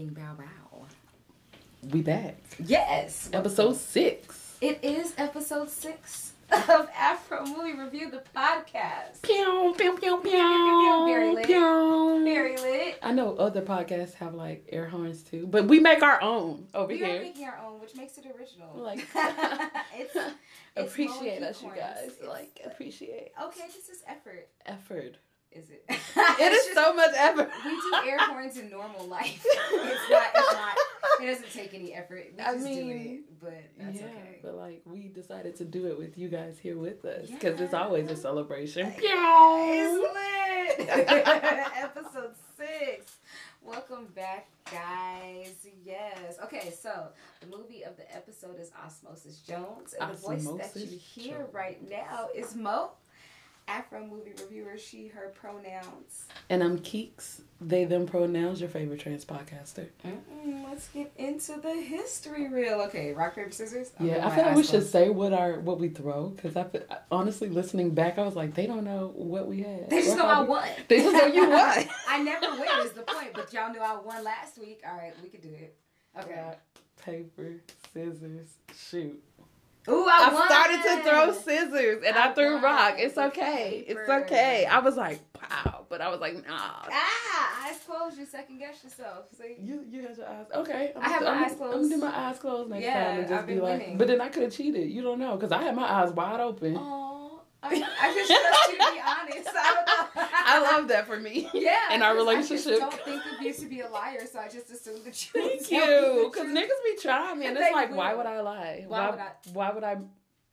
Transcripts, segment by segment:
Bing Bow Bow. We back. Yes. Episode six. It is episode six of Afro Movie Review, the podcast. Pew, pew, pew, pew, pew, very lit. pew. Very lit. I know other podcasts have like air horns too, but we make our own over here. We are making our own, which makes it original. Like- it's, it's appreciate us, you guys. It's- Like appreciate okay, this is effort. effort. Is it? It is so much effort. We do air horns in normal life. it's not. It's not. It doesn't take any effort. We I just mean, it, but that's yeah, okay. but like we decided to do it with you guys here with us because it's always a celebration. It's lit. Episode six. Welcome back, guys. Yes. Okay, so the movie of the episode is Osmosis Jones, and the voice that you hear Jones. right now is Mo. Afro movie reviewer, she, her pronouns. And I'm Keeks. They them pronouns. Your favorite trans podcaster. Mm-mm, let's get into the history reel. Okay, rock paper scissors. I'm Yeah, I feel like we should say what our what we throw because I feel, honestly listening back, I was like, they don't know what we had. They just know I we- won. They just know you won. I never win is the point, but y'all knew I won last week. All right, we could do it. Okay. Rock, paper, scissors, shoot. Ooh, I, I started to throw scissors and I, I threw won rock. It's okay. It's okay. I was like, wow, but I was like, nah. Ah, eyes closed. You second guess yourself. See. You you had your eyes okay. I'm I have my I'm, eyes I'm gonna do my eyes closed next Yeah, time and just be been like. winning. But then I could have cheated. You don't know because I had my eyes wide open. Oh, I, I just trust you to be honest. I. I love that for me. Yeah, in our 'cause I relationship. just don't think of you to be a liar, so I just assume that you. would Thank tell you. Because niggas be trying me, and it's They like, why would I lie? Why would I- Why would I?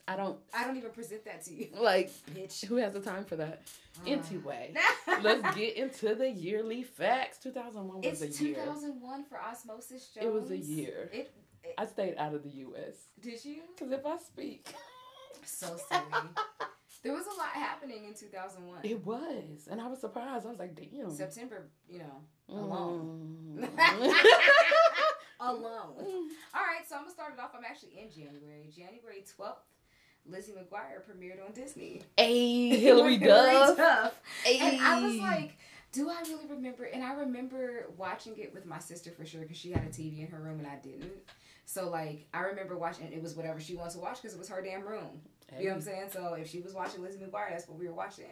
I don't I don't even present that to you, like. bitch. Who has the time for that? Uh. Anyway, let's get into the yearly facts. Two thousand one was It's a year. 2001 for Osmosis Jones. It was a year. It, it I stayed out of the U.S. did you? because if I speak, So silly. there was a lot happening in 2001. it was, and I was surprised. I was like, damn. September, you know, alone. Mm. alone. All right, so I'm gonna start it off. I'm actually in January, January 12th. Lizzie McGuire premiered on Disney. Hey, Hilary Duff. And I was like, do I really remember? And I remember watching it with my sister for sure because she had a TV in her room and I didn't. So like, I remember watching. It was whatever she wanted to watch because it was her damn room. You know what I'm saying? So if she was watching Lizzie McGuire, that's what we were watching.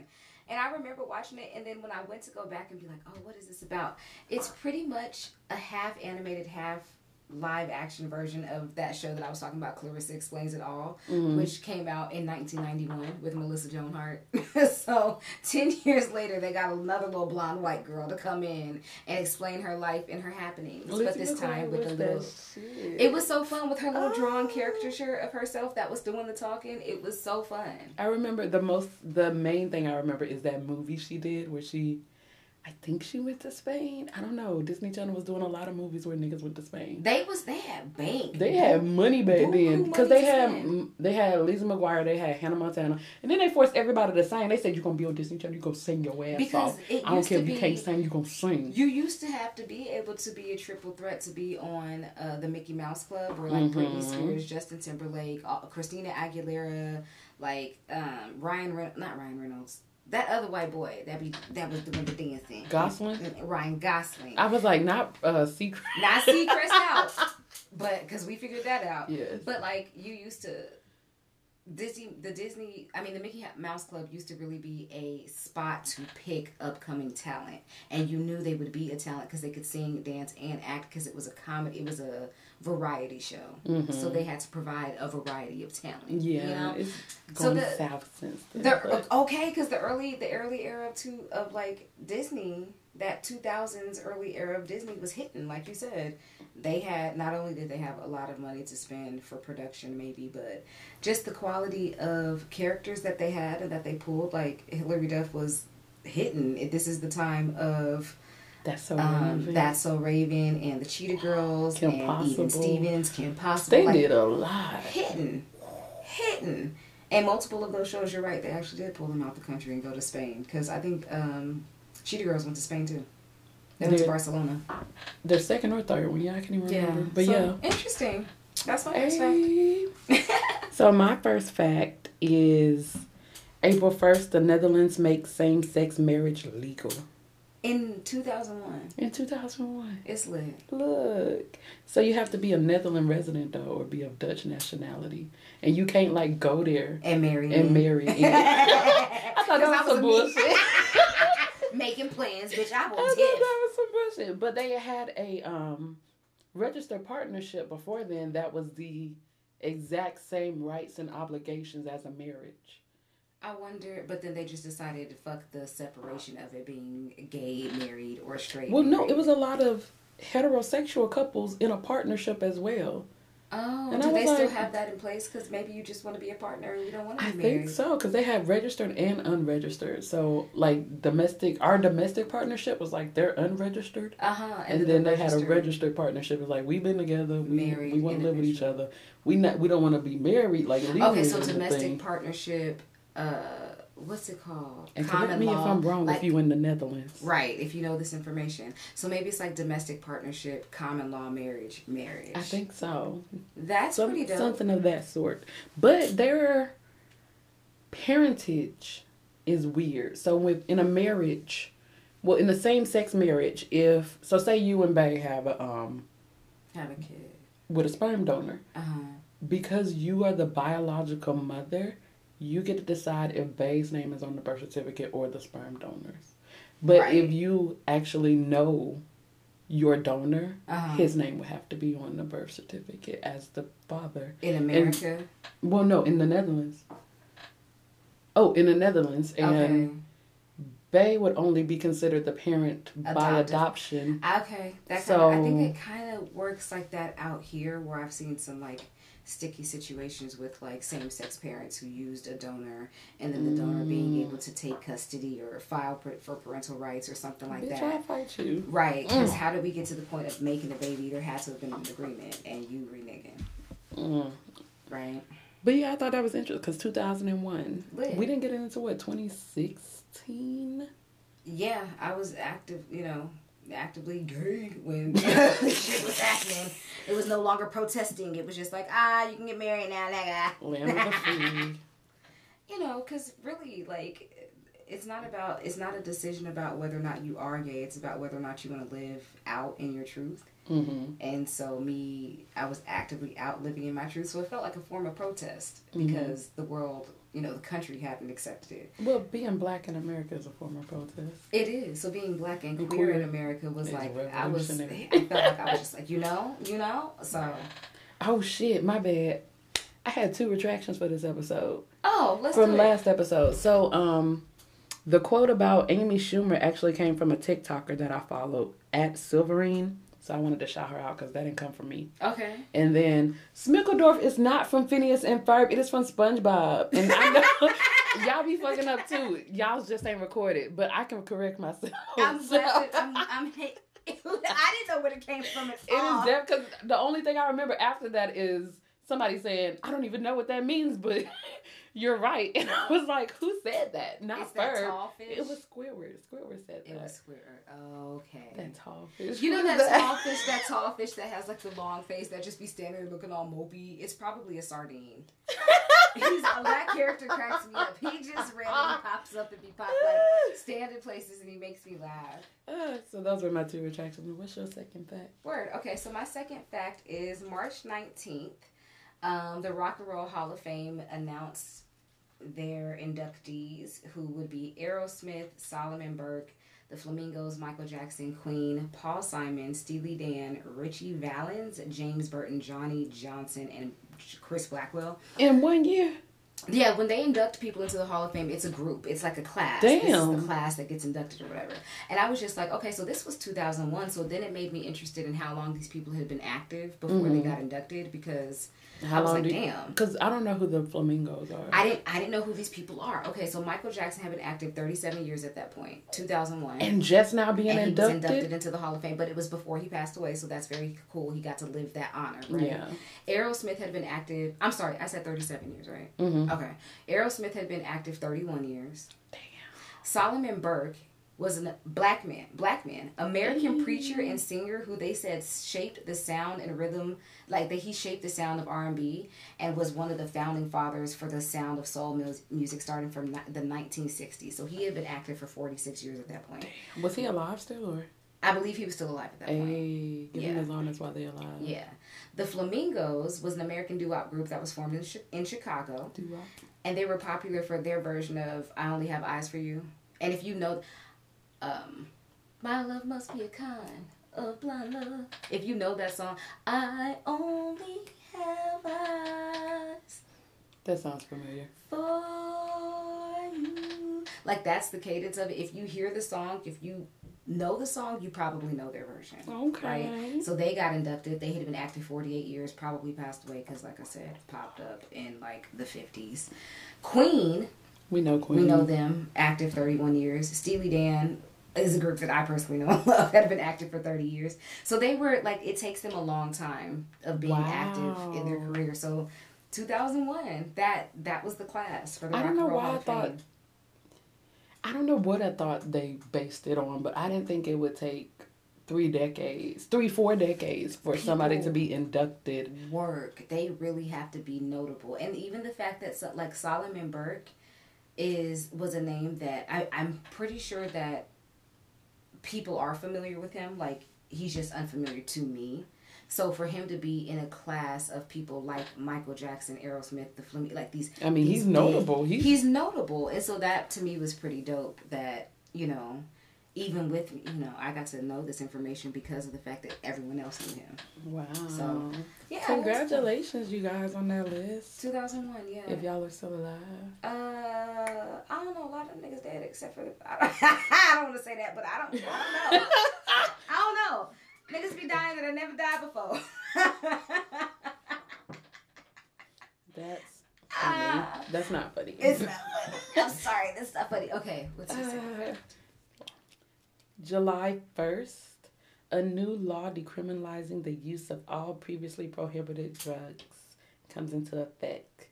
And I remember watching it, and then when I went to go back and be like, oh, what is this about? It's pretty much a half animated, half live action version of that show that I was talking about, Clarissa Explains It All, Mhm. which came out in 1991 with Melissa Joan Hart. so 10 years later, they got another little blonde white girl to come in and explain her life and her happenings, but this time with a little. shit. It was so fun with her little drawn Oh. caricature of herself that was doing the talking. It was so fun. I remember the most, the main thing I remember is that movie she did where she, I think she went to Spain. I don't know. Disney Channel was doing a lot of movies where niggas went to Spain. They was they had bank. They had money back then because they had spend. they had Lisa McGuire, they had Hannah Montana, and then they forced everybody to sing. They said you're gonna be on Disney Channel, you gonna sing your ass Because off. I don't care if you can't sing, you're gonna sing. You used to have to be able to be a triple threat to be on uh, the Mickey Mouse Club, or like Britney Mhm. Spears, Justin Timberlake, uh, Christina Aguilera, like um, Ryan, Re- not Ryan Reynolds, that other white boy that be that was doing the dancing, Gosling. Ryan Gosling, I was like, not uh, secret. not see Chris out, but because we figured that out. Yes. But like you used to Disney the Disney I mean the Mickey Mouse Club used to really be a spot to pick upcoming talent and you knew they would be a talent because they could sing, dance and act because it was a comedy it was a variety show. Mhm. So they had to provide a variety of talent. Yeah, You know? it's So the- south since then. The, okay, because the early the early era of two of like Disney, that two thousands early era of Disney was hitting, like you said. They had not only did they have a lot of money to spend for production, maybe, but just the quality of characters that they had and that they pulled. Like Hilary Duff was hitting. This is the time of that's so um, Raven. That's So Raven and the Cheetah Girls Kim and Even Possible. Stevens, Kim Possible. They like, did a lot. hitting, hitting, and multiple of those shows. You're right; they actually did pull them out the country and go to Spain because I think um, Cheetah Girls went to Spain too. They went to Barcelona. Their second or third one, yeah, I can't even remember. But so, yeah. interesting. That's my first fact. So my first fact is April first, the Netherlands makes same sex marriage legal. In 2001. In 2001. It's lit. Look. So you have to be a Netherlands resident, though, or be of Dutch nationality. And you can't, like, go there And marry. and me. marry. I thought that was some bullshit. Making plans, bitch. I I will thought diff. that was some bullshit. But they had a um, registered partnership before then that was the exact same rights and obligations as a marriage. I wonder, but then they just decided to fuck the separation of it being gay married or straight. Well, no, it was a lot of heterosexual couples in a partnership as well. Oh, And do I they was still have that in place? Because maybe you just want to be a partner and you don't want to I be married. think so because they had registered and unregistered. So like domestic, our domestic partnership was like they're unregistered, Uh huh. and, then they had a registered partnership. It's like we've been together, we Married we want to live with each other. We not we don't want to be married like legally. Okay, so domestic partnership. Uh, what's it called? And correct me if I'm wrong like- if you in the Netherlands. Right, if you know this information. So maybe it's like domestic partnership, common law marriage, marriage. I think so. that's Some, pretty dope. something of that sort. But their parentage is weird. So with in a marriage, well, in the same sex marriage, if so, say you and Bay have a um Have a kid. with a sperm donor, Uh huh. because you are the biological mother, you get to decide if Bay's name is on the birth certificate or the sperm donor's. But Right. if you actually know your donor, Uh-huh. his name would have to be on the birth certificate as the father. In America. Well, no, in the Netherlands. Oh, in the Netherlands, and okay. Bay would only be considered the parent by adoption. Okay. That kind So- of, I think it kind of works like that out here, where I've seen some like sticky situations with like same-sex parents who used a donor, and then the donor being Mm. able to take custody or file for, for parental rights or something like Bitch, that. I'll fight you. Right, because Mm. how did we get to the point of making a baby? There had to have been an agreement, and you reneging, Mm. right? But yeah, I thought that was interesting because 2001. Lit. We didn't get into what, 2016? Yeah, I was active, you know, actively gay when shit was happening. It was no longer protesting. It was just like, ah, you can get married now, nigga. Land of the free. You know, because really, like, it's not about, it's not a decision about whether or not you are gay. It's about whether or not you want to live out in your truth. hmm And so, me, I was actively out living in my truth. So it felt like a form of protest Mhm. because the world, you know, the country hadn't accepted it. Well, being black in America is a form of protest. It is. So being black and And queer queer in America was like I was. I felt like I was just like you know, you know. So Oh shit, my bad. I had two retractions for this episode. oh, let's from last episode. So, um, the quote about Amy Schumer actually came from a TikToker that I followed at Silverine. So I wanted to shout her out because that didn't come from me. Okay. And then Smickledorf is not from Phineas and Ferb. It is from SpongeBob. And I know y'all be fucking up too. Y'all just ain't recorded, but I can correct myself. I'm So- glad. That, I'm. I'm hate- I didn't know where it came from at It all. is that because the only thing I remember after that is somebody saying, I don't even know what that means, but you're right. And I was like, who said that? Not that Ferb. tall fish. It was Squidward. Squidward said that. It was Squidward. Okay. that tall fish. You know that, that is tall fish, that tall fish that has like the long face that just be standing there looking all mopey. It's probably a sardine. He's that character cracks me up. He just randomly pops up and be pop like stand in places and he makes me laugh. Uh, so those were my two retractions. What's your second fact? Word. Okay, so my second fact is March 19th, um, the Rock and Roll Hall of Fame announced their inductees, who would be Aerosmith, Solomon Burke, the Flamingos, Michael Jackson, Queen, Paul Simon, Steely Dan, Ritchie Valens, James Burton, Johnny Johnson, and Chris Blackwell. In one year? Yeah, when they induct people into the Hall of Fame, it's a group. It's like a class. This is Damn. the class that gets inducted or whatever. And I was just like, okay, so this was 2001. So then it made me interested in how long these people had been active before they Mhm. got inducted because How I was long like, damn. Because I don't know who the flamingos are. I didn't I didn't know who these people are. Okay, so Michael Jackson had been active 37 years at that point, 2001. and just now being and he was inducted? inducted into the Hall of Fame, but it was before he passed away, so that's very cool. He got to live that honor, right? Yeah. Aerosmith had been active. I'm sorry, I said 37 years, right? hmm Okay. Aerosmith had been active 31 years. Damn. Solomon Burke was a black man, black man, American mm. preacher and singer who they said shaped the sound and rhythm, like that he shaped the sound of R and B, and was one of the founding fathers for the sound of soul music, starting from the 1960s. So he had been active for 46 years at that point. Was he alive still, or? I believe he was still alive at that point. Hey, give yeah. him long as while they're alive. Yeah. The Flamingos was an American doo-wop group that was formed in, in Chicago. Doo-wop. And they were popular for their version of I Only Have Eyes for You. And if you know, um, My Love Must Be a Kind of Blind Love. If you know that song, I Only Have Eyes. That sounds familiar. For you. Like that's the cadence of it. If you hear the song, if you know the song, you probably know their version. Okay. Right? So they got inducted. They had been active 48 years, probably passed away because, like I said, popped up in like the 50s. Queen. We know Queen. We know them, active 31 years. Steely Dan is a group that I personally know and love that have been active for 30 years. So they were like, it takes them a long time of being wow. active in their career. So 2001, that that was the class for the I Rock don't know and Roll why I thought I don't know what I thought they based it on, but I didn't think it would take three decades, three, four decades for People somebody to be inducted. Work. They really have to be notable. And even the fact that, like, Solomon Burke is was a name that I, I'm pretty sure that people are familiar with him. Like, he's just unfamiliar to me. So for him to be in a class of people like Michael Jackson, Aerosmith, the Fleming, like these. I mean, these he's notable. He's he's notable, and so that to me was pretty dope. That you know, even with you know, I got to know this information because of the fact that everyone else knew him. Wow. So yeah, congratulations, you guys, on that list. Two thousand one, yeah. If y'all are still alive. Uh, I don't know. A lot of niggas dead except for the. I don't, I don't want to say that, but I don't. I don't know. I don't know. Niggas be dying that I never died before. That's funny. Uh, That's not funny. It's not funny. I'm sorry. That's not funny. Okay, what's uh, July 1st, a new law decriminalizing the use of all previously prohibited drugs comes into effect.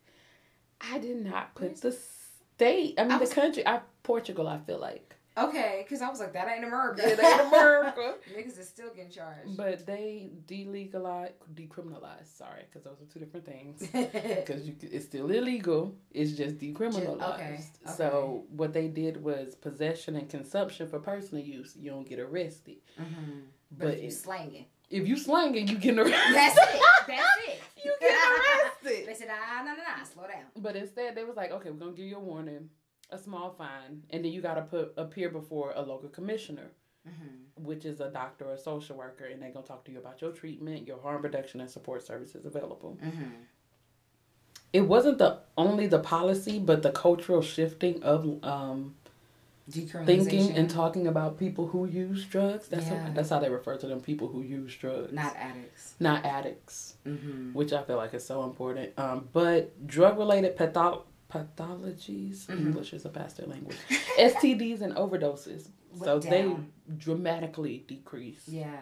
I did not put the state, I mean, I was, the country, I, Portugal, I feel like. Okay, because I was like, that ain't America. It ain't America. Niggas is still getting charged. But they delegalize, decriminalize. Sorry, because those are two different things. Because it's still illegal. It's just decriminalized. Just, okay, okay. So what they did was possession and consumption for personal use. You don't get arrested. Mm-hmm. But, but if you slang it. If you slang it, you get arrested. That's it. That's it. you get arrested. they said, ah, no, no, no, slow down. But instead, they was like, okay, we're gonna give you a warning a small fine, and then you got to put appear before a local commissioner, mm-hmm. which is a doctor or a social worker, and they're gonna talk to you about your treatment, your harm reduction, and support services available. Mm-hmm. It wasn't the only the policy, but the cultural shifting of um, thinking and talking about people who use drugs. That's yeah. how, that's how they refer to them. People who use drugs, not addicts, not addicts, mm-hmm. which I feel like is so important. Um, but drug related pathology pathologies. Mm-hmm. English is a bastard language. STDs and overdoses. so down. they dramatically decrease. Yeah.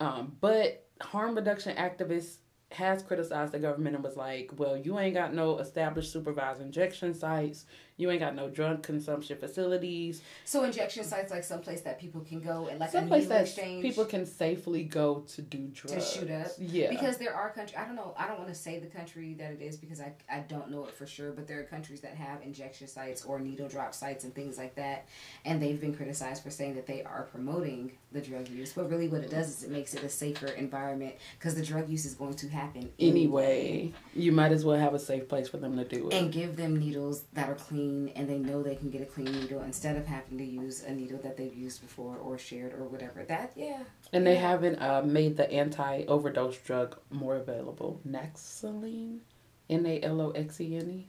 Um, but harm reduction activists has criticized the government and was like, well, you ain't got no established supervised injection sites. You ain't got no drug consumption facilities. So injection sites like someplace that people can go and like someplace a that exchange. people can safely go to do drugs to shoot up. Yeah, because there are countries. I don't know. I don't want to say the country that it is because I I don't know it for sure. But there are countries that have injection sites or needle drop sites and things like that, and they've been criticized for saying that they are promoting the drug use. But really, what it does is it makes it a safer environment because the drug use is going to happen anyway. anyway. You might as well have a safe place for them to do it and give them needles that are clean clean and they know they can get a clean needle instead of having to use a needle that they've used before or shared or whatever. That yeah. And they haven't uh, made the anti overdose drug more available. Naxaline, N A L O X E N E.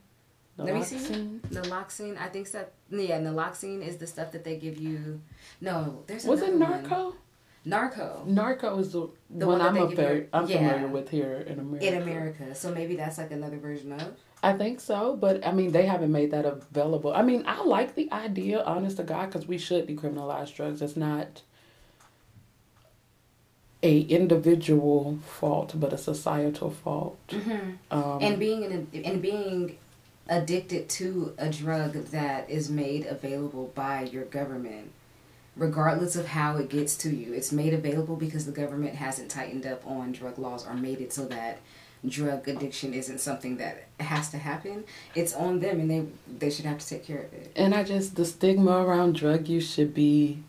Let me see. Naloxone. I think that yeah, naloxone is the stuff that they give you. No, there's a was it narco? One. Narco. Narco is the, the one, one I'm, a, I'm yeah, familiar with here in America. In America, so maybe that's like another version of. I think so, but I mean, they haven't made that available. I mean, I like the idea, honest to God, because we should decriminalize drugs. It's not a individual fault, but a societal fault. Mm-hmm. Um, and being an, and being addicted to a drug that is made available by your government regardless of how it gets to you. It's made available because the government hasn't tightened up on drug laws or made it so that drug addiction isn't something that has to happen. It's on them and they they should have to take care of it. And I just the stigma around drug use should be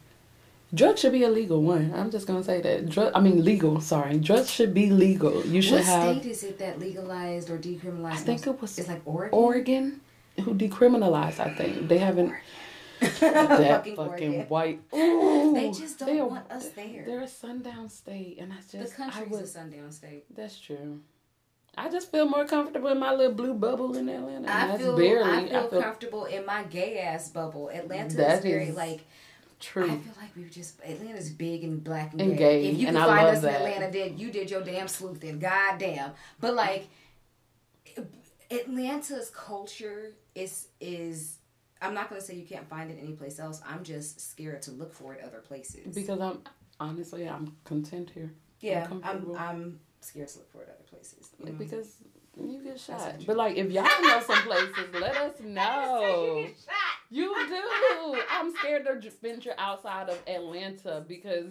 drugs should be illegal one. I'm just gonna say that. Drug I mean legal, sorry. Drugs should be legal. You should what have What state is it that legalized or decriminalized? I think it was it's like Oregon. Oregon who decriminalized, I think. They haven't that fucking, fucking white. Ooh, they just don't want us there. They're a sundown state, and I just the country's was, a sundown state. That's true. I just feel more comfortable in my little blue bubble in Atlanta. I feel barely, I feel, I feel comfortable in my gay ass bubble. Atlanta is very like True. I feel like we were just Atlanta's big and black and, and gay. If you can find us that. in Atlanta, then you did your damn sleuthing. God damn. But like Atlanta's culture is is I'm not gonna say you can't find it anyplace else. I'm just scared to look for it other places. Because I'm honestly I'm content here. Yeah, I'm I'm, I'm scared to look for it other places. You know? Because you get shot. But like if y'all know some places, let us know. You, you do. I'm scared to venture outside of Atlanta because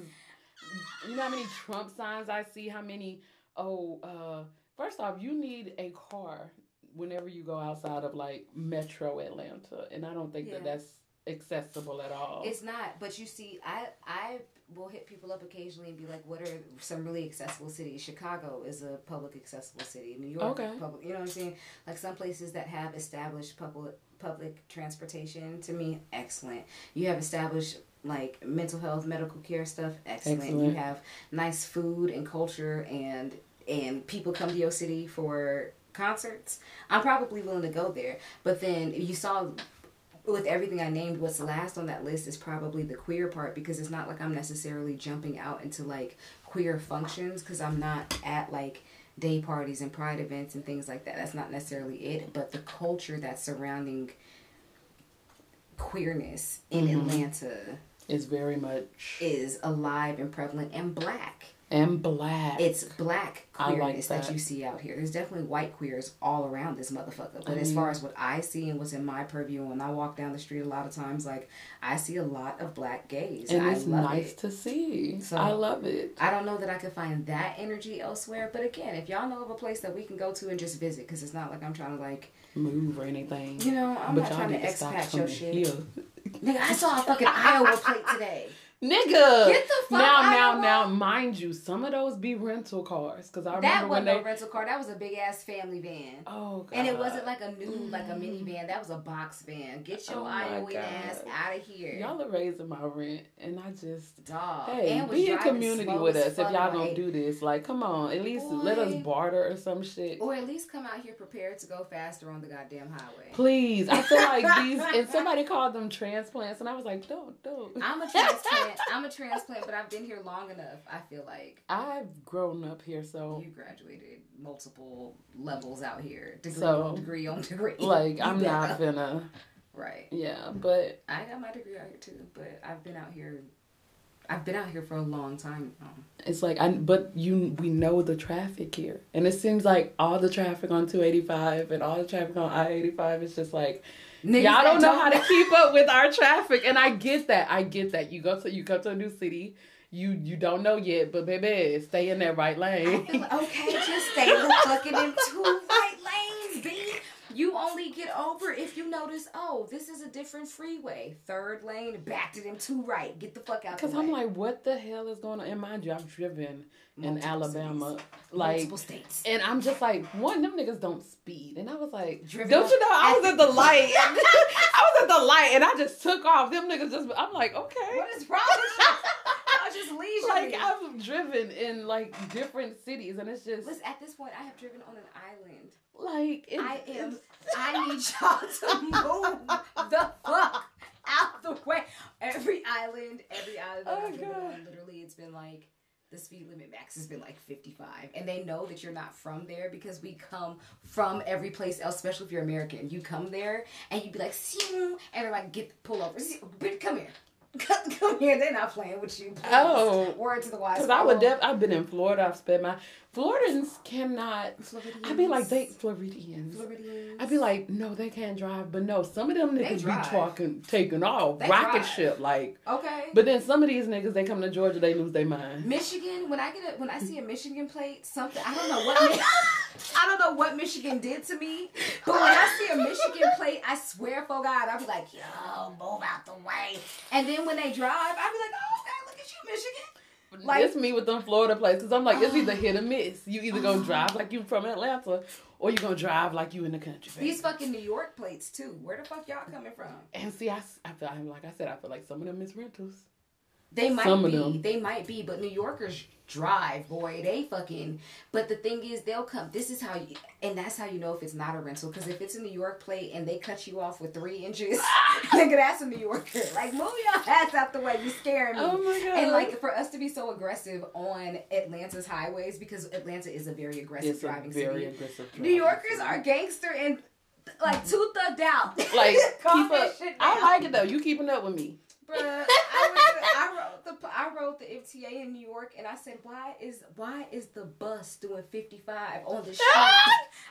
you know how many Trump signs I see, how many oh uh first off, you need a car whenever you go outside of like metro Atlanta, and I don't think yeah. that that's accessible at all. It's not, but you see, I I will hit people up occasionally and be like, "What are some really accessible cities?" Chicago is a public accessible city. New York, okay. public. You know what I'm saying? Like some places that have established public public transportation. To me, excellent. You have established like mental health, medical care stuff. Excellent. excellent. You have nice food and culture and and people come to your city for concerts, I'm probably willing to go there. But then you saw with everything I named, what's last on that list is probably the queer part because it's not like I'm necessarily jumping out into like queer functions because I'm not at like day parties and pride events and things like that. That's not necessarily it, but the culture that's surrounding queerness in mm-hmm. Atlanta is very much is alive and prevalent and black and black. It's black queerness like that. that. you see out here. There's definitely white queers all around this motherfucker. But as mm-hmm. far as what I see and what's in my purview, when I walk down the street, a lot of times, like I see a lot of black gays, and, and it's nice it. to see. So I love it. I don't know that I could find that energy elsewhere. But again, if y'all know of a place that we can go to and just visit, because it's not like I'm trying to like move or anything. You know, I'm but not trying to expat your shit. Nigga, I saw a fucking Iowa plate today. Nigga. Get the fuck now, now, now, mind you, some of those be rental cars because I remember that remember wasn't no rental car. That was a big ass family van. Oh, God. and it wasn't like a new like a mm. minivan. That was a box van. Get your oh Iowa ass out of here. Y'all are raising my rent, and I just dog. Hey, be in community with us if y'all don't do this. Like, come on, at least Boy. let us barter or some shit, or at least come out here prepared to go faster on the goddamn highway. Please, I feel like these. And somebody called them transplants, and I was like, don't, don't. I'm a transplant. I'm a transplant, but I've been here long enough. I feel like I've grown up here, so you graduated multiple levels out here, degree so, on degree on degree. Like I'm not gonna. Right. Yeah, but I got my degree out here too. But I've been out here. I've been out here for a long time now. It's like I, but you, we know the traffic here, and it seems like all the traffic on two eighty five and all the traffic on I eighty five is just like Niggas Y'all don't know how to keep up with our traffic, and I get that. I get that. You go to you go to a new city, you you don't know yet, but baby, stay in that right lane. Like, okay, just stay the fucking in two right lanes, B. You only get over if you notice, oh, this is a different freeway. Third lane, back to them two right. Get the fuck out. Because I'm like, what the hell is going on? And mind you, I've driven Multiple in Alabama, cities. like Multiple states, and I'm just like, one, them niggas don't speed, and I was like, driven don't you know? I was at the light. I was at the light, and I just took off. Them niggas just. I'm like, okay, what is wrong with you? I just leave. Like I've driven in like different cities, and it's just. Listen, at this point, I have driven on an island. Like I am. I need y'all to move the fuck out the way. Every island, every island oh, I've driven on, literally, it's been like the speed limit max has been like 55 and they know that you're not from there because we come from every place else especially if you're american you come there and you'd be like see, and they're like get pull over come here Come here, they're not playing with you. Please. Oh, word to the wise. Because I would def- I've been in Florida. I've spent my Floridians cannot. Floridians. I'd be like they Floridians. Floridians. I'd be like, no, they can't drive. But no, some of them niggas be talking, taking off they rocket drive. ship like. Okay. But then some of these niggas, they come to Georgia, they lose their mind. Michigan, when I get a, when I see a Michigan plate, something I don't know what. I don't know what Michigan did to me, but when I see a Michigan plate, I swear for God, I'll be like, yo, move out the way. And then when they drive, I'll be like, oh, okay, look at you, Michigan. Like, it's me with them Florida places. Cause I'm like, it's either hit or miss. You either gonna drive like you from Atlanta, or you gonna drive like you in the country. Baby. These fucking New York plates too. Where the fuck y'all coming from? And see, I, I feel like I said, I feel like some of them is rentals. They might Some be. They might be, but New Yorkers drive, boy. They fucking. But the thing is, they'll come. This is how you, and that's how you know if it's not a rental. Because if it's a New York plate and they cut you off with three inches, nigga, that's a New Yorker. Like move your ass out the way. You're scaring me. Oh my god. And like for us to be so aggressive on Atlanta's highways because Atlanta is a very aggressive it's driving very city. Aggressive driving New Yorkers city. are gangster and like too thugged out. Like keep up. I like it though. You keeping up with me. Bruh, I, wrote the I wrote the MTA in New York, and I said, "Why is why is the bus doing fifty five on the street?"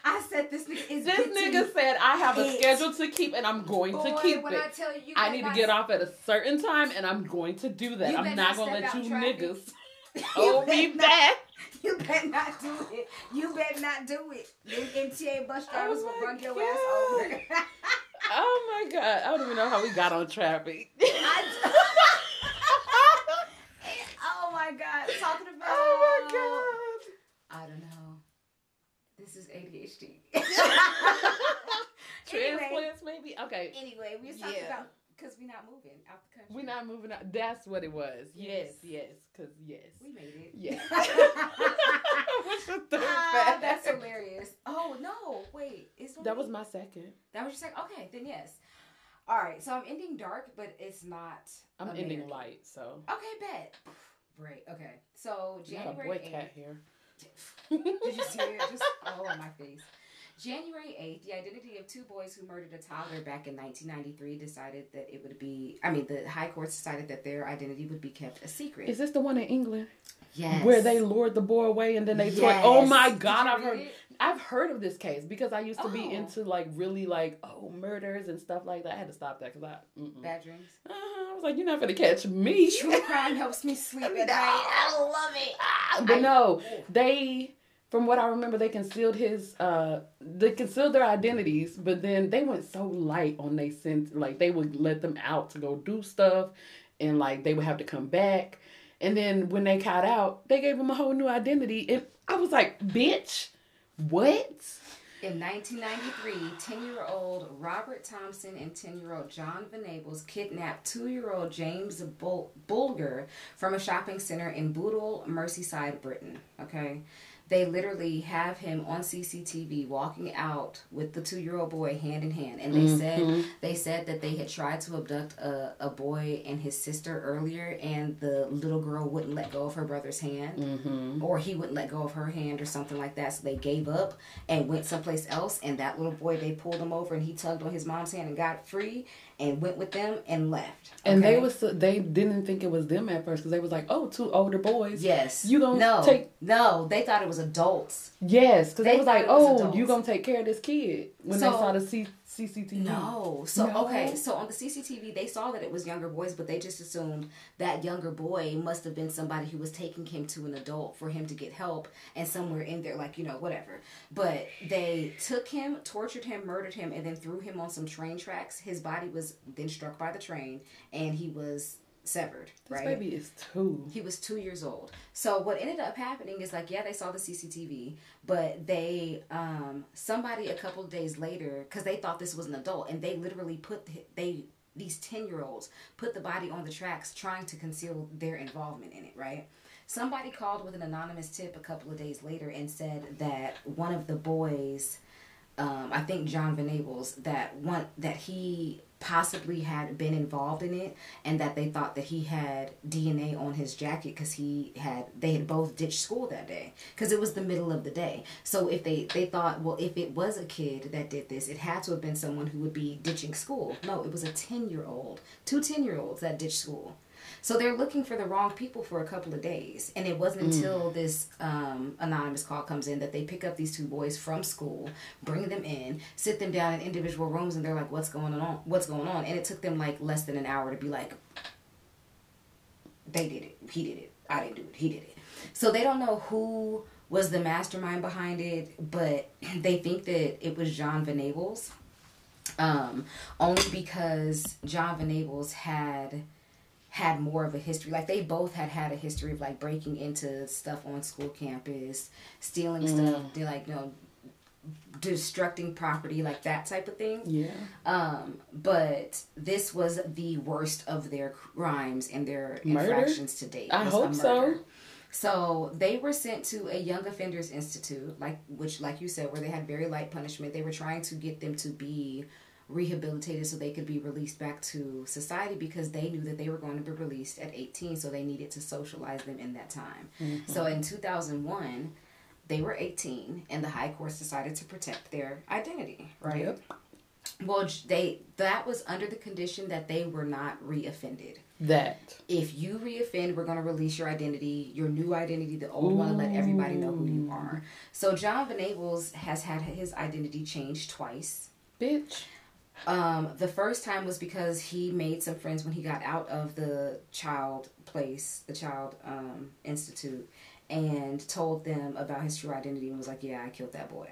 I said, "This nigga is." This nigga said, "I have a schedule to keep, and I'm going Boy, to keep it." I, you, you I need to get off at a certain time, and I'm going to do that. I'm not gonna let you traffic. niggas hold me back. You better not do it. You better not do it. Them MTA bus oh drivers oh will run your God. ass over. oh my god! I don't even know how we got on traffic. oh my god! Talking about. Oh my god! I don't know. This is ADHD. Transplants, anyway, maybe. Okay. Anyway, we was talking yeah. about because we're not moving out the country. We're not moving out. That's what it was. Yes, yes. Because yes, we made it. Yeah. What's the third uh, That's hilarious. Oh no! Wait, is that was my second. That was your second. Okay, then yes. All right, so I'm ending dark, but it's not. I'm American. ending light, so. Okay, bet. Great. Okay, so January. Got a boy 8th, cat here. Did you see it? Just all on my face. January 8th, the identity of two boys who murdered a toddler back in 1993 decided that it would be, I mean, the High Court decided that their identity would be kept a secret. Is this the one in England? Yes. Where they lured the boy away and then they yes. told, oh my God, I've heard. It? I've heard of this case because I used to oh. be into like really like oh murders and stuff like that. I had to stop that because I mm-mm. bad dreams. Uh-huh. I was like, you're not gonna catch me. True crime helps me sleep at night. I love it. Ah, but no, they from what I remember, they concealed his, uh, they concealed their identities, but then they went so light on they sent, like they would let them out to go do stuff, and like they would have to come back, and then when they caught out, they gave them a whole new identity, and I was like, bitch, what? In 1993, 10 year old Robert Thompson and 10 year old John Venables kidnapped 2 year old James Bul- Bulger from a shopping center in Bootle, Merseyside, Britain. Okay. They literally have him on CCTV walking out with the two year old boy hand in hand, and they mm-hmm. said they said that they had tried to abduct a, a boy and his sister earlier, and the little girl wouldn't let go of her brother's hand, mm-hmm. or he wouldn't let go of her hand, or something like that. So they gave up and went someplace else, and that little boy they pulled him over, and he tugged on his mom's hand and got free and went with them and left. Okay? And they was they didn't think it was them at first because they was like, oh, two older boys. Yes, you gonna no, take no. They thought it was adults. Yes, because they, they was like, oh, you gonna take care of this kid when so, they saw the C- CCTV. No. So no. okay, so on the CCTV they saw that it was younger boys, but they just assumed that younger boy must have been somebody who was taking him to an adult for him to get help and somewhere in there like, you know, whatever. But they took him, tortured him, murdered him and then threw him on some train tracks. His body was then struck by the train and he was severed. This right? baby is two. He was two years old. So what ended up happening is like, yeah, they saw the CCTV, but they, um, somebody a couple of days later, because they thought this was an adult, and they literally put they these ten year olds put the body on the tracks, trying to conceal their involvement in it. Right. Somebody called with an anonymous tip a couple of days later and said that one of the boys. Um, I think John Venables that one that he possibly had been involved in it and that they thought that he had DNA on his jacket because he had they had both ditched school that day because it was the middle of the day. So if they they thought well if it was a kid that did this it had to have been someone who would be ditching school. No it was a 10 year old two 10 year olds that ditched school So they're looking for the wrong people for a couple of days. And it wasn't mm. until this um, anonymous call comes in that they pick up these two boys from school, bring them in, sit them down in individual rooms, and they're like, what's going on? What's going on? And it took them like less than an hour to be like, they did it. He did it. I didn't do it. He did it. So they don't know who was the mastermind behind it, but they think that it was John Venables. Um, only because John Venables had had more of a history. Like they both had had a history of like breaking into stuff on school campus, stealing mm. stuff, they like you know destructing property like that type of thing yeah um but this was the worst of their crimes and their murder? infractions to date i hope so so they were sent to a young offenders institute like which like you said where they had very light punishment they were trying to get them to be rehabilitated so they could be released back to society because they knew that they were going to be released at 18 so they needed to socialize them in that time. Mm-hmm. so in 2001 they were 18 and the high courts decided to protect their identity right? Yep. well they that was under the condition that they were not reoffended. That. If you reoffend we're going to release your identity your new identity the old Ooh. one let everybody know who you are. So john venables has had his identity changed twice. Bitch um, the first time was because he made some friends when he got out of the child place, the child um, institute, and told them about his true identity and was like, "Yeah, I killed that boy."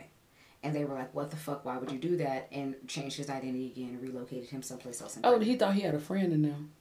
And they were like, "What the fuck? Why would you do that?" And changed his identity again and relocated him someplace else. oh, he thought he had a friend in them.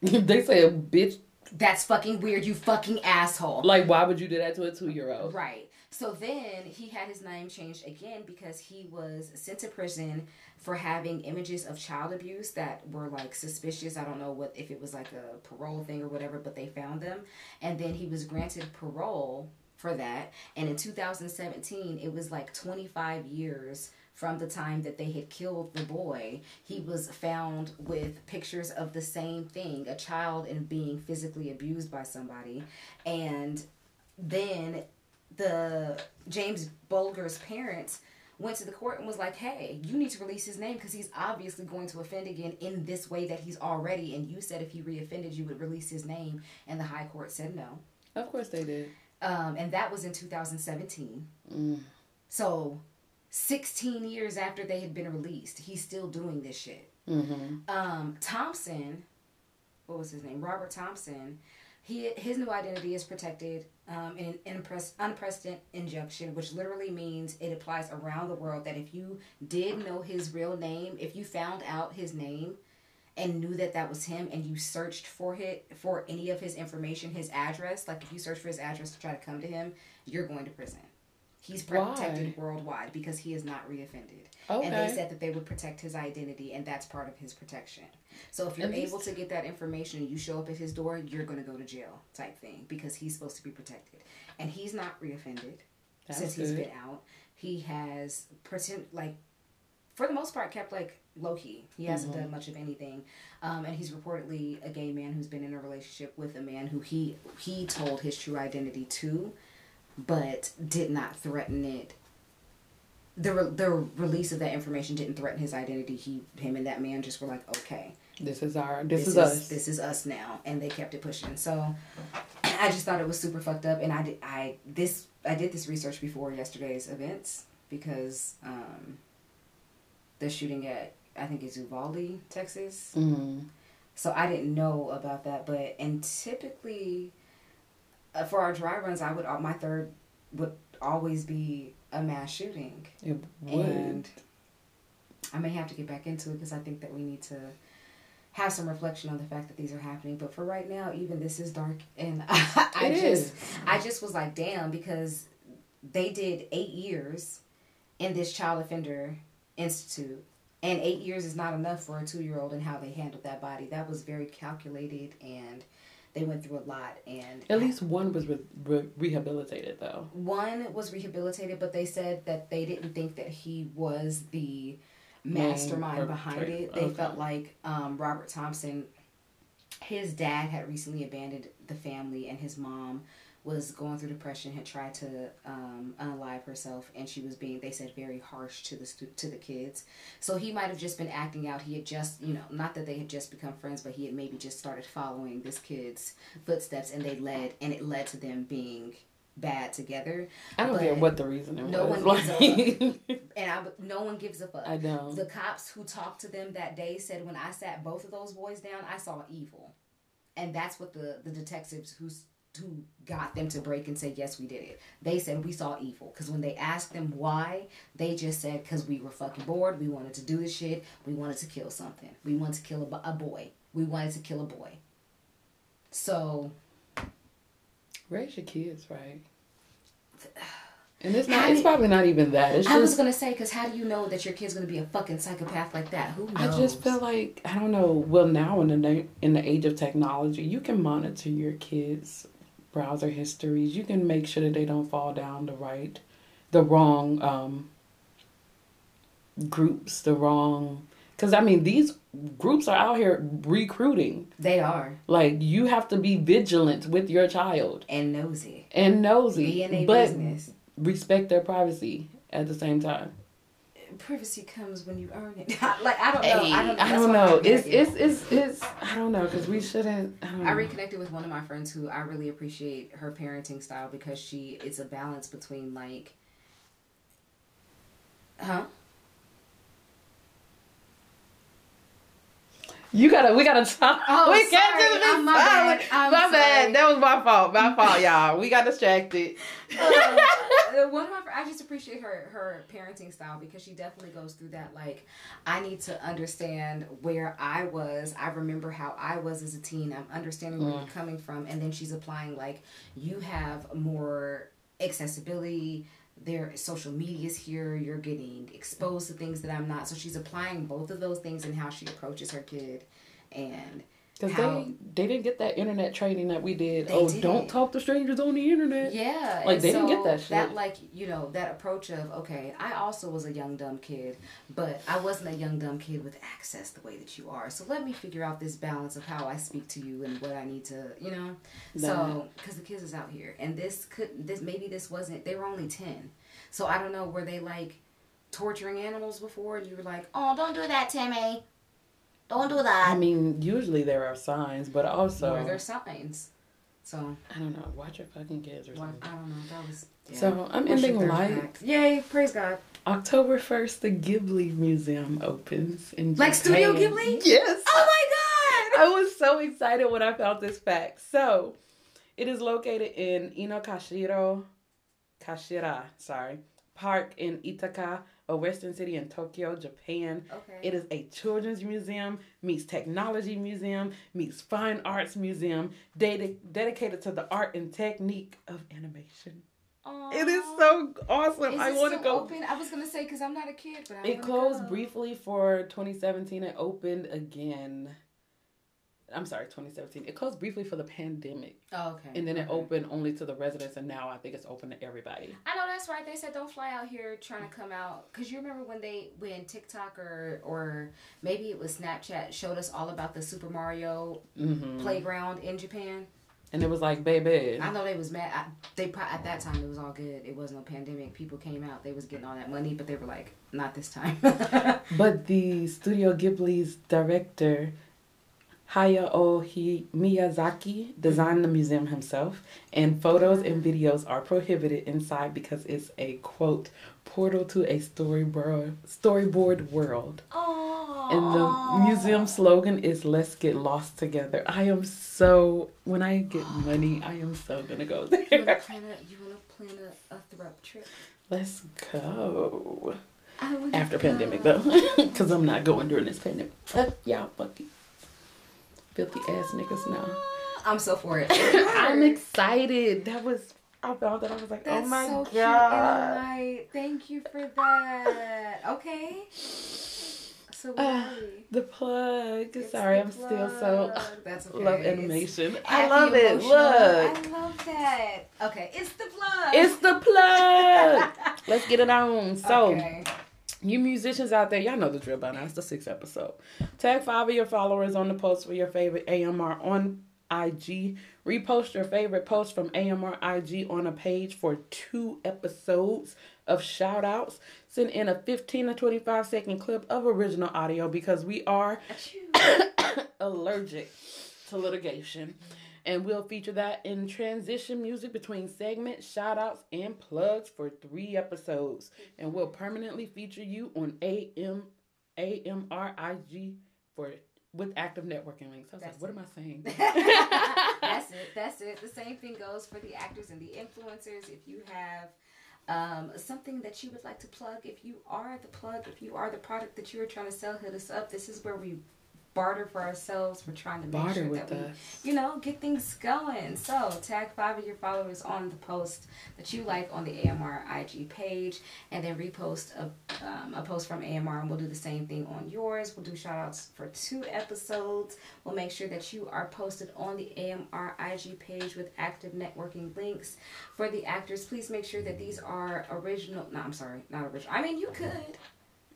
they say a bitch. That's fucking weird. You fucking asshole. Like, why would you do that to a two year old? Right. So then he had his name changed again because he was sent to prison for having images of child abuse that were like suspicious. I don't know what if it was like a parole thing or whatever, but they found them. And then he was granted parole for that. And in 2017, it was like 25 years from the time that they had killed the boy, he was found with pictures of the same thing a child and being physically abused by somebody. And then the James Bulger's parents went to the court and was like, hey, you need to release his name because he's obviously going to offend again in this way that he's already. And you said if he reoffended, you would release his name. And the high court said no. Of course they did. Um, and that was in 2017. Mm. So 16 years after they had been released, he's still doing this shit. Mm-hmm. Um, Thompson, what was his name? Robert Thompson. He his new identity is protected um, in an unprecedented injunction, which literally means it applies around the world. That if you did know his real name, if you found out his name and knew that that was him, and you searched for it for any of his information, his address, like if you search for his address to try to come to him, you're going to prison. He's protected Why? worldwide because he is not reoffended. Okay. And they said that they would protect his identity, and that's part of his protection. So if you're At able least... to get that information and you show up at his door, you're going to go to jail type thing because he's supposed to be protected. And he's not reoffended that's since good. he's been out. He has, pretend, like, for the most part, kept like low key. He hasn't mm-hmm. done much of anything, um, and he's reportedly a gay man who's been in a relationship with a man who he he told his true identity to, but did not threaten it the re- the release of that information didn't threaten his identity. He, him, and that man just were like, okay, this is our, this, this is, us, this is us now, and they kept it pushing. So, I just thought it was super fucked up, and I did, I this, I did this research before yesterday's events because um, the shooting at I think it's Uvalde, Texas. Mm-hmm. So I didn't know about that, but and typically, for our dry runs, I would uh, my third would always be a mass shooting. It would. And I may have to get back into it because I think that we need to have some reflection on the fact that these are happening. But for right now, even this is dark, and I, I just, is. I just was like, damn, because they did eight years in this child offender institute, and eight years is not enough for a two year old and how they handled that body. That was very calculated and they went through a lot and at least one was re- re- rehabilitated though. One was rehabilitated but they said that they didn't think that he was the mastermind behind it. They okay. felt like um, robert thompson his dad had recently abandoned the family and his mom was going through depression, had tried to um, unalive herself, and she was being, they said, very harsh to the to the kids. So he might have just been acting out. He had just, you know, not that they had just become friends, but he had maybe just started following this kid's footsteps, and they led, and it led to them being bad together. I don't care what the reason it no was. one gives a fuck. and I, no one gives a fuck. I know. The cops who talked to them that day said when I sat both of those boys down, I saw evil, and that's what the the detectives who who got them to break and say yes we did it. They said we saw evil because when they asked them why, they just said because we were fucking bored. We wanted to do this shit. We wanted to kill something. We wanted to kill a, a boy. We wanted to kill a boy. So Raise your kids right. And it's not. It's probably not even that. It's I was gonna say, because how do you know that your kid's gonna be a fucking psychopath like that? Who knows? I just feel like I don't know. Well, now in the in the age of technology, you can monitor your kids' browser histories. You can make sure that they don't fall down the right, the wrong um, groups, the wrong. Because I mean, these groups are out here recruiting. They are. Like you have to be vigilant with your child and nosy and nosy, be in a but business. respect their privacy at the same time. Privacy comes when you earn it. like I don't know. Hey, I don't, I don't know. It's, it's it's it's I don't know because we shouldn't. I, I reconnected with one of my friends who I really appreciate her parenting style because she it's a balance between like, huh. You gotta, we gotta talk. Oh, we sorry. can't do be I'm my bad. I'm my sorry. bad. That was my fault. My fault, y'all. We got distracted. Uh, one of my, I just appreciate her her parenting style because she definitely goes through that. Like, I need to understand where I was. I remember how I was as a teen. I'm understanding where Mm. you're coming from, and then she's applying like you have more accessibility. Their social media is here. You're getting exposed to things that I'm not. So she's applying both of those things in how she approaches her kid, and Because they they didn't get that internet training that we did. They oh, didn't. don't talk to strangers on the internet. Yeah, Like, they didn't get that shit. That like you know that approach of okay, I also was a young dumb kid, but I wasn't a young dumb kid with access the way that you are. So let me figure out this balance of how I speak to you and what I need to, you know. So because the kids is out here, and this could this maybe this wasn't they were only ten, so I don't know were they like torturing animals before and you were like, oh, don't do that, Timmy, don't do that. I mean, usually there are signs, but also were there are signs? So I don't know. Watch your fucking kids or what, something. I don't know. That was. Yeah. So I'm What's ending third light. fact? Yay! Praise God. October first, the Ghibli Museum opens in Like Studio Ghibli? Yes. Oh my god! I was so excited when I found this fact. So, it is located in Inokashiro, Kashira, sorry, Park in Itaka, a western city in Tokyo, Japan. Okay. It is a children's museum, meets technology museum, meets fine arts museum, dedi- dedicated to the art and technique of animation. It is so awesome. Is I want to go. Open? I was gonna say because I'm not a kid, but I It closed go. briefly for 2017. It opened again. I'm sorry, 2017. It closed briefly for the pandemic, Oh, okay. and then it opened only to the residents, and now I think it's open to everybody. I know that's right. They said don't fly out here trying to come out because you remember when they when TikTok or or maybe it was Snapchat showed us all about the Super Mario hmm playground in Japan. And it was like, baby, I know they was mad. I, they pro- at that time it was all good. It was no pandemic. People came out. They was getting all that money, but they were like, not this time. But the Studio Ghibli's director, Hayao Miyazaki, designed the museum himself, and photos and videos are prohibited inside because it's a quote portal to a storyboard storyboard world. oh. And the museum slogan is "Let's get lost together." I am so when I get money, I am so gonna go You wanna there. plan a you wanna plan a, a trip? Let's go after go. pandemic though, because I'm not going during this pandemic. Uh, fuck y'all, fucking filthy ass niggas now. I'm so for it. I'm excited. That was I found that I was like, oh That's oh my so cute god. and. Thank you for that. Okay. So ah, we? The plug. It's Sorry, the I'm still so plug. That's okay. love It's animation. I love it. emotional. Look. I love that. Okay, it's the plug. It's the plug. Let's get it on. So, okay. You musicians out there, y'all know the drill by now. It's the sixth episode. Tag five of your followers on the post for your favorite AMR on IG. Repost your favorite post from AMR IG on a page for two episodes of shout outs. Send in a 15 to 25 second clip of original audio because we are allergic to litigation. And we'll feature that in transition music between segments, shout outs, and plugs for three episodes. And we'll permanently feature you on AM AMRIG for with active networking links. I was That's like, what it. am I saying? That's it. That's it. The same thing goes for the actors and the influencers. If you have um, something that you would like to plug, if you are the plug, if you are the product that you are trying to sell, hit us up. This is where we barter for ourselves. We're trying to make barter sure that we, you know, get things going. So tag five of your followers on the post that you like on the AMR IG page, and then repost a, um, a post from AMR, and we'll do the same thing on yours. We'll do shout outs for two episodes. We'll make sure that you are posted on the AMR IG page with active networking links. For the actors, please make sure that these are original. No, I'm sorry, not original. I mean, you could.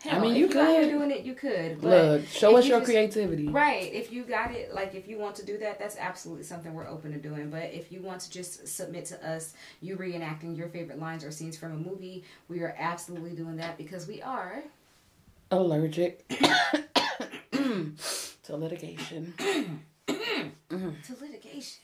Hell, I mean, you could. You're doing it, you could. Look, show us you your just, creativity. Right. If you got it, like if you want to do that, that's absolutely something we're open to doing. But if you want to just submit to us you reenacting your favorite lines or scenes from a movie, we are absolutely doing that because we are allergic to litigation. to litigation.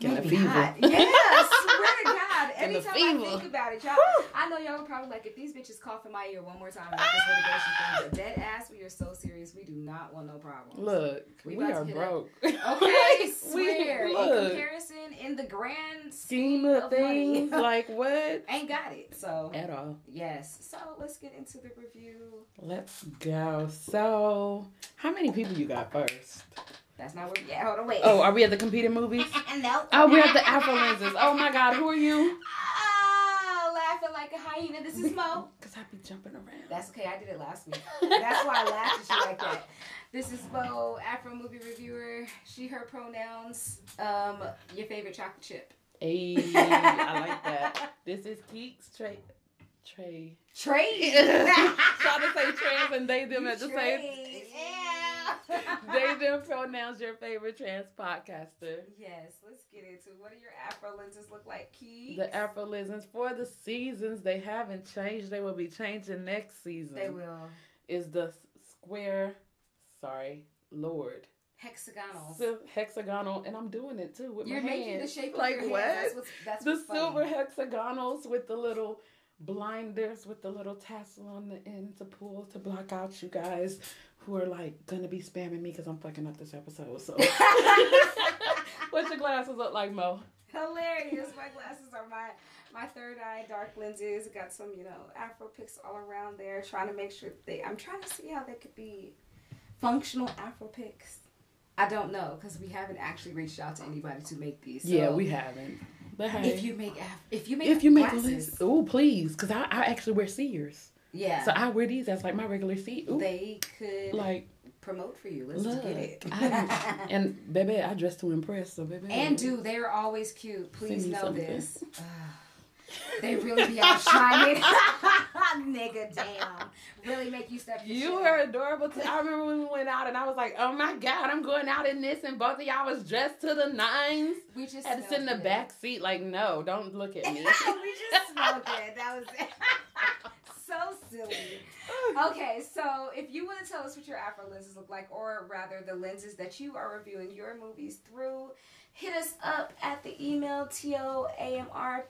Getting a fever. Hot. Yes, swear to God. Anytime I think about it, y'all, I know y'all are probably like, if these bitches cough in my ear one more time about this litigation thing, but dead ass, we are so serious. We do not want no problems. Look, we, we are broke. Okay, swear. we, look, in comparison, in the grand scheme of, of things, like what? Ain't got it. So at all. Yes. So let's get into the review. Let's go. So, how many people you got first? That's not where we at. Hold on, wait. Oh, are we at the competing movies? no. Oh, we're at the Afro lenses. Oh my God, who are you? Oh, laughing like a hyena. This is Mo. Cause I be jumping around. That's okay. I did it last week. That's why I laughed at you like that. This is Mo, Afro movie reviewer. She, her pronouns. Um, your favorite chocolate chip. Hey, I like that. This is Keeks Trey. Trey. Trey. Trying to say trans and they them at the same. Yeah. they them pronouns your favorite trans podcaster. Yes, let's get into what do your Afro lenses look like, Key? The Afro lenses for the seasons they haven't changed. They will be changing next season. They will. Is the square? Sorry, Lord. Hexagonal. So, hexagonal, and I'm doing it too with You're my making hands. the shape like what? That's what's, that's the silver hexagonals with the little blinders with the little tassel on the end to pull to block out you guys who are like gonna be spamming me because I'm fucking up this episode. So, what's your glasses look like, Mo? Hilarious. My glasses are my my third eye dark lenses. Got some, you know, Afro picks all around there. Trying to make sure they. I'm trying to see how they could be functional Afro picks. I don't know because we haven't actually reached out to anybody to make these. So yeah, we haven't. But hey, if you make if you make if you make glasses, oh please, because I, I actually wear Sears. Yeah. So I wear these as like my regular seat. Ooh. They could like promote for you. Let's look, get it. and baby, I dress to impress. So baby. And do they're always cute. Please know something. this. they really be outshining. Nigga, damn. Really make you step. You were adorable. Too. I remember when we went out and I was like, oh my God, I'm going out in this. And both of y'all was dressed to the nines. We just had to sit in the back seat. Like, no, don't look at me. we just smelled good. That was it silly. Okay, so if you want to tell us what your Afro lenses look like, or rather the lenses that you are reviewing your movies through, hit us up at the email toamrpod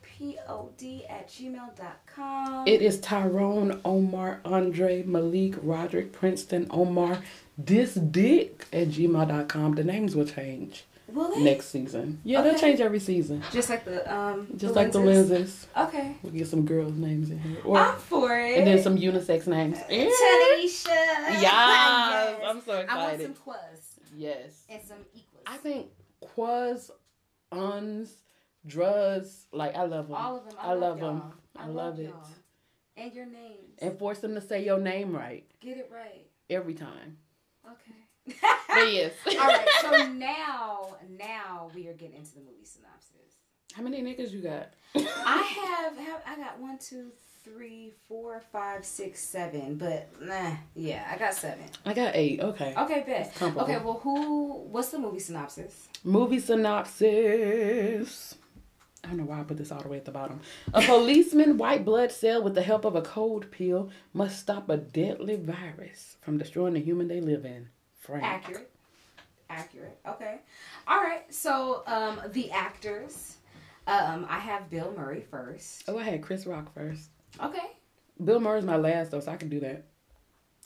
at gmail.com. It is Tyrone, Omar, Andre, Malik, Roderick, Princeton, Omar, this dick at gmail.com. The names will change. Will they? Next season. Yeah, okay. they'll change every season. Just like the um Just the like lenses. the lenses. Okay. We'll get some girls' names in here. Or, I'm for it. And then some unisex names. Tanisha. Yes. yes. I'm so excited. I want some quas. Yes. And some equals. I think quas, uns, druz, like I love them. All of them. I, I love, love them. I, I love, love it. And your names. And force them to say your name right. Get it right. Every time. Okay but yes. All right. So now, now we are getting into the movie synopsis. How many niggas you got? I have, have I got one, two, three, four, five, six, seven. But nah, yeah, I got seven. I got eight. Okay. Okay, bet. Okay, well, who? What's the movie synopsis? Movie synopsis. I don't know why I put this all the way at the bottom. A policeman, white blood cell, with the help of a cold pill, must stop a deadly virus from destroying the human they live in. Frank. Accurate. Accurate. Okay. All right. So, um, the actors. Um, I have Bill Murray first. Oh, I had Chris Rock first. Okay. Bill Murray's my last though, so I can do that.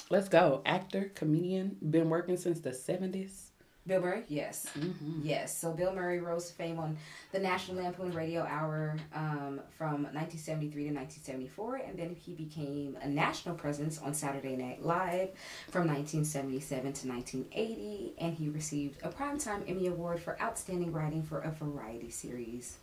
Let's go. Actor, comedian, been working since the seventies. Bill Murray, yes, mm-hmm. yes. So Bill Murray rose to fame on the National Lampoon Radio Hour um, from 1973 to 1974, and then he became a national presence on Saturday Night Live from 1977 to 1980, and he received a Primetime Emmy Award for Outstanding Writing for a Variety Series.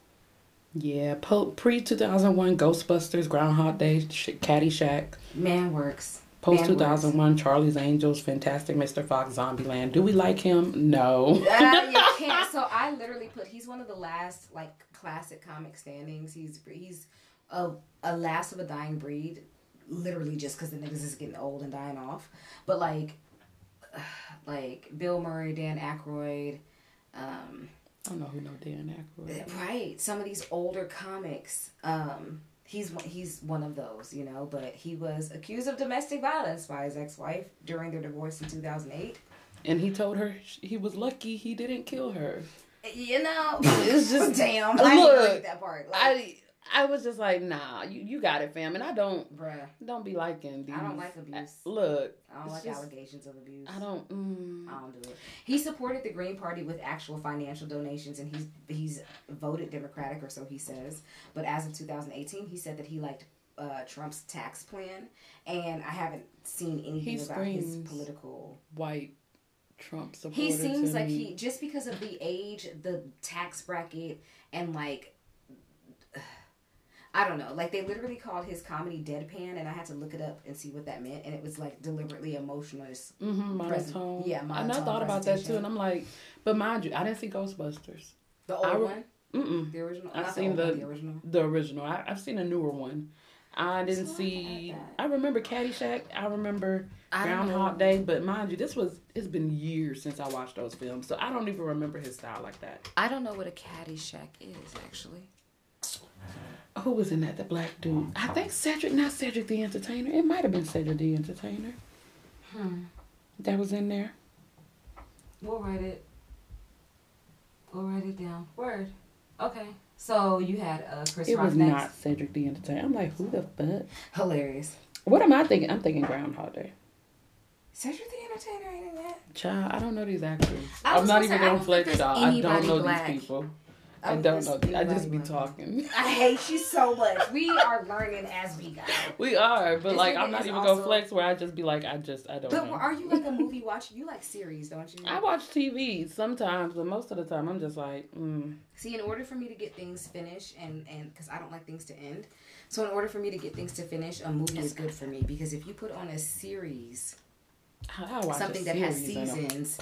Yeah, pre 2001 Ghostbusters, Groundhog Day, Caddyshack. Man works. Post 2001 Charlie's Angels, Fantastic Mr. Fox, Zombieland. Do we like him? No. uh, you can't. So I literally put he's one of the last like classic comic standings. He's he's a, a last of a dying breed, literally just because the niggas is getting old and dying off. But like, like Bill Murray, Dan Aykroyd. Um, I don't know who know Dan Aykroyd. Right. Some of these older comics. Um, he's he's one of those, you know. But he was accused of domestic violence by his ex-wife during their divorce in 2008. And he told her he was lucky he didn't kill her. You know, it's just damn. I look, that part. Like, I I was just like, nah, you, you got it, fam. And I don't, bruh, don't be liking these. I don't like abuse. Look, I don't like just, allegations of abuse. I don't. Mm. I don't do it. He supported the Green Party with actual financial donations, and he's he's voted Democratic, or so he says. But as of 2018, he said that he liked uh, Trump's tax plan, and I haven't seen anything he about his political white Trump supporter. He seems like he just because of the age, the tax bracket, and like I don't know. Like they literally called his comedy deadpan, and I had to look it up and see what that meant. And it was like deliberately emotionless, Mm-hmm, monotone. yeah, monotone. And I thought about that too, and I'm like, but mind you, I didn't see Ghostbusters. The old I, one. Mm-mm. The original. I've seen the, the, original. The original. I, have seen a newer one. I didn't so see. I, I, remember Caddyshack. I remember I Groundhog Day. But mind you, this was. It's been years since I watched those films, so I don't even remember his style like that. I don't know what a Caddyshack is actually who was in that? The black dude. I think Cedric, not Cedric the Entertainer. It might have been Cedric the Entertainer. Hmm. That was in there. We'll write it. We'll write it down. Word. Okay. So you had uh, Chris. It Rock was next. not Cedric the Entertainer. I'm like, who the fuck? Hilarious. What am I thinking? I'm thinking Groundhog Day. Cedric the Entertainer ain't in that. Child, I don't know these actors. I'm not even on Fletch, y'all. I don't know black. these people. I don't know. I just be talking. I hate you so much. We are learning as we go. We are, but this like I'm not even also... gonna flex where I just be like I just I don't. But know. are you like a movie watcher? You like series, don't you? I watch TV sometimes, but most of the time I'm just like. Mm. See, in order for me to get things finished, and and because I don't like things to end, so in order for me to get things to finish, a movie is good for me because if you put on a series, something that has seasons.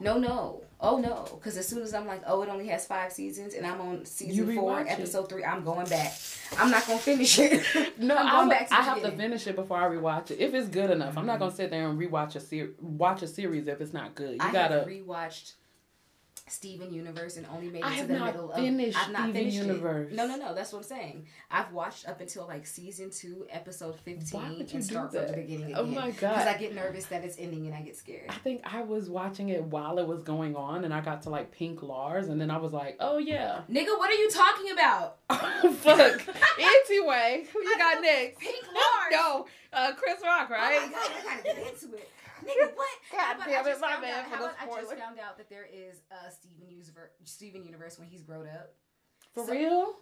No, no. Oh no, because as soon as I'm like, oh, it only has five seasons, and I'm on season four, episode three, I'm going back. I'm not gonna finish it. no, I'm going back. To I have to finish it before I rewatch it if it's good enough. I'm not mm-hmm. gonna sit there and rewatch a series, watch a series if it's not good. You I gotta rewatched Steven Universe and only made it to the middle of. I've not Steven finished Universe. it. No, no, no. That's what I'm saying. I've watched up until like season two, episode fifteen, and start from the beginning oh again. Oh my god! Because I get nervous that it's ending and I get scared. I think I was watching it while it was going on, and I got to like Pink Lars, and then I was like, oh yeah, nigga, what are you talking about? oh fuck. anyway, who you got next? Pink Lars. no, uh, Chris Rock, right? Oh my god, I gotta get into it. Nigga, what? God damn it, my man. Out, how about I just found out that there is a Steven Universe, Steven Universe when he's grown up. For so, real?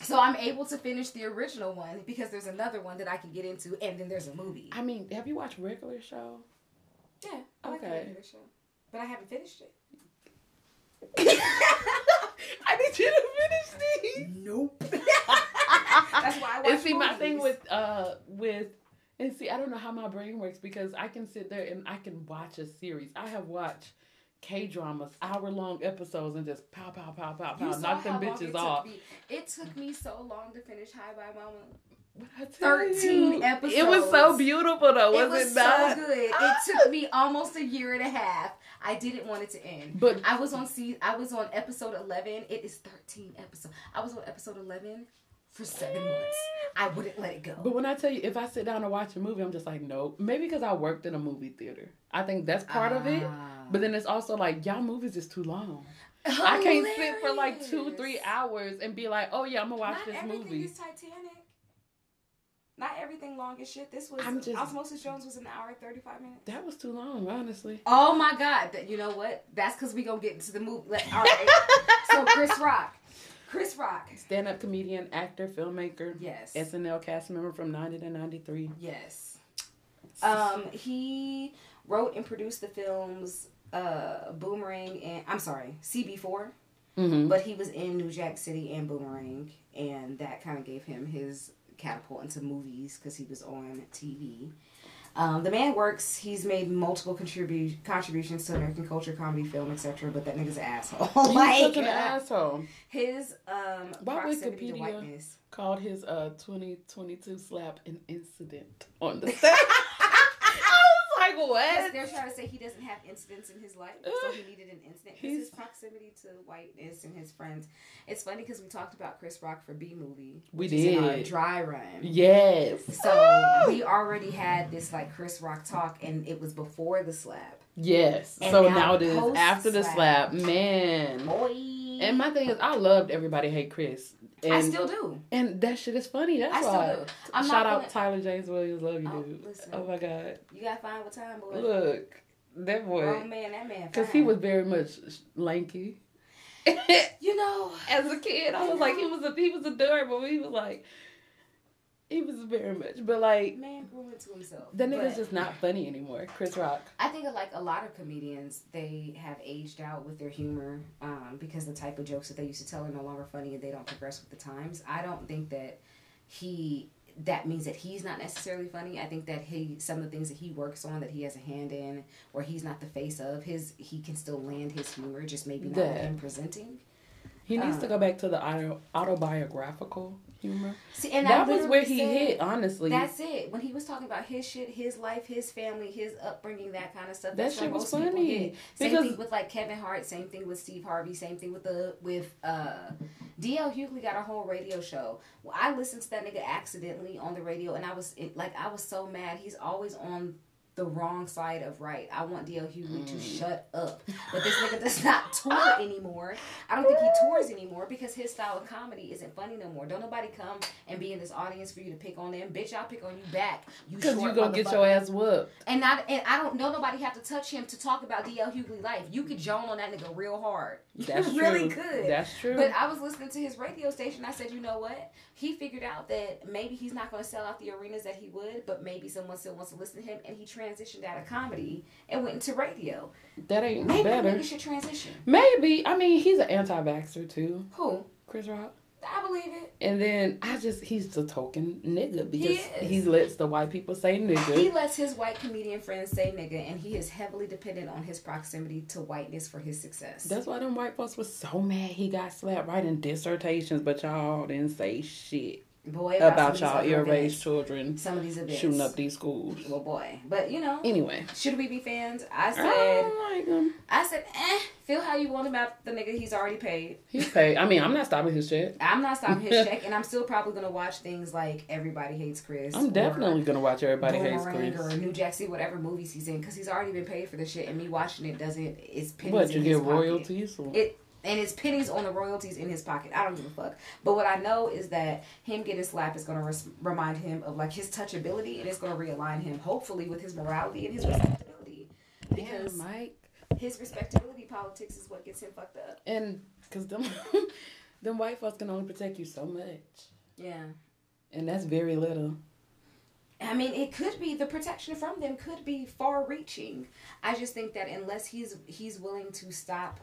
So I'm able to finish the original one because there's another one that I can get into, and then there's a movie. I mean, have you watched regular show? Yeah. I okay. Like regular show, but I haven't finished it. I need you to finish these. Nope. That's why I watch. And see, movies. my thing with uh with and see, I don't know how my brain works because I can sit there and I can watch a series. I have watched K dramas, hour long episodes, and just pow, pow, pow, pow, pow, knock them bitches it off. It took me so long to finish Hi Bye, Mama. 13 episodes. It was so beautiful though, was it, was it not? so good. It ah. took me almost a year and a half. I didn't want it to end. But I was on see I was on episode 11. It is 13 episodes. I was on episode 11 for 7 months. I wouldn't let it go. But when I tell you if I sit down and watch a movie, I'm just like, nope. Maybe because I worked in a movie theater. I think that's part uh, of it. Ah. But then it's also like y'all movies is too long. Hilarious. I can't sit for like two, three hours and be like, oh yeah, I'm gonna watch Not this everything movie. Is Titanic. Not everything long as shit. This was I'm just, Osmosis Jones was an hour and thirty five minutes. That was too long, honestly. Oh my god! That you know what? That's because we gonna get into the movie. Like, all right. so Chris Rock. Chris Rock. Stand up comedian, actor, filmmaker. Yes. SNL cast member from 90 to 93. Yes. Um, he wrote and produced the films uh, Boomerang and I'm sorry, CB4. Mm-hmm. But he was in New Jack City and Boomerang, and that kind of gave him his catapult into movies because he was on TV. Um, the man works. He's made multiple contribu- contributions to American culture, comedy, film, etc. But that nigga's an asshole. He's like, such an uh, asshole. His um, Why Wikipedia called his uh 2022 slap an incident on the set what? They're trying to say he doesn't have incidents in his life, so he needed an incident. Because his proximity to whiteness and his friends. It's funny because we talked about Chris Rock for B movie. We did dry run. Yes. So we already had this like Chris Rock talk, and it was before the slap. Yes. And so now, now it is after the slap, man. Boy. And my thing is, I loved Everybody Hate Chris. And, I still do. And that shit is funny. That's I why. I'm Shout out gonna... Tyler James Williams. Love you, oh, dude. Listen, oh my god. You got fine with time, boy. Look, that boy. Oh man, that man. Because he was very much lanky. you know, as a kid, I was like, he was a he was adorable. He was like, he was very much, but like man grew into himself. The nigga's just not funny anymore. Chris Rock. I think like a lot of comedians, they have aged out with their humor um, because the type of jokes that they used to tell are no longer funny and they don't progress with the times. I don't think that he that means that he's not necessarily funny. I think that he some of the things that he works on that he has a hand in or he's not the face of his he can still land his humor just maybe not in presenting. He needs um, to go back to the auto, autobiographical humor. See, and that was where he said, hit. Honestly, that's it. When he was talking about his shit, his life, his family, his upbringing, that kind of stuff. That shit was funny. Same because, thing with like Kevin Hart. Same thing with Steve Harvey. Same thing with the with uh, DL Hughley got a whole radio show. Well, I listened to that nigga accidentally on the radio, and I was it, like, I was so mad. He's always on the wrong side of right. I want DL Hughley mm. to shut up. But this nigga does not tour anymore. I don't think he tours anymore because his style of comedy isn't funny no more. Don't nobody come and be in this audience for you to pick on them. Bitch, I'll pick on you back. You Because you're gonna get your ass whooped. And not and I don't know nobody have to touch him to talk about DL Hughley life. You could joan on that nigga real hard. That's you really could. That's true. But I was listening to his radio station. I said, you know what? He figured out that maybe he's not gonna sell out the arenas that he would, but maybe someone still wants to listen to him and he transitioned out of comedy comedy and went into radio. That ain't Maybe better. Maybe should transition. Maybe. I mean, he's an anti-vaxxer too. Who? Chris Rock. I believe it. And then I just he's the token nigga because he, he, lets the white people say nigga. He lets his white comedian friends say nigga and he is heavily dependent on his proximity to whiteness for his success. That's why them white folks was so mad he got slapped writing dissertations, but y'all didn't say shit. Boy, about, about y'all ill-raised children some of these events. shooting up these schools. Well, boy, but you know. Anyway, should we be fans? I said. I like him. I said, eh. Feel how you want about the nigga. He's already paid. He's paid. I mean, I'm not stopping his check. I'm not stopping his check, and I'm still probably gonna watch things like Everybody Hates Chris. I'm definitely gonna watch Everybody Hates Chris or New Jack whatever movies he's in, because he's already been paid for the shit, and me watching it doesn't. It's pennies what you get royalties? It and it's pennies on the royalties in his pocket. I don't give a fuck. But what I know is that him getting slapped is going to res- remind him of like his touchability, and it's going to realign him, hopefully, with his morality and his respectability. Because yeah, Mike, his respectability politics is what gets him fucked up. And because them, them white folks can only protect you so much. Yeah. And that's very little. I mean, it could be the protection from them could be far-reaching. I just think that unless he's he's willing to stop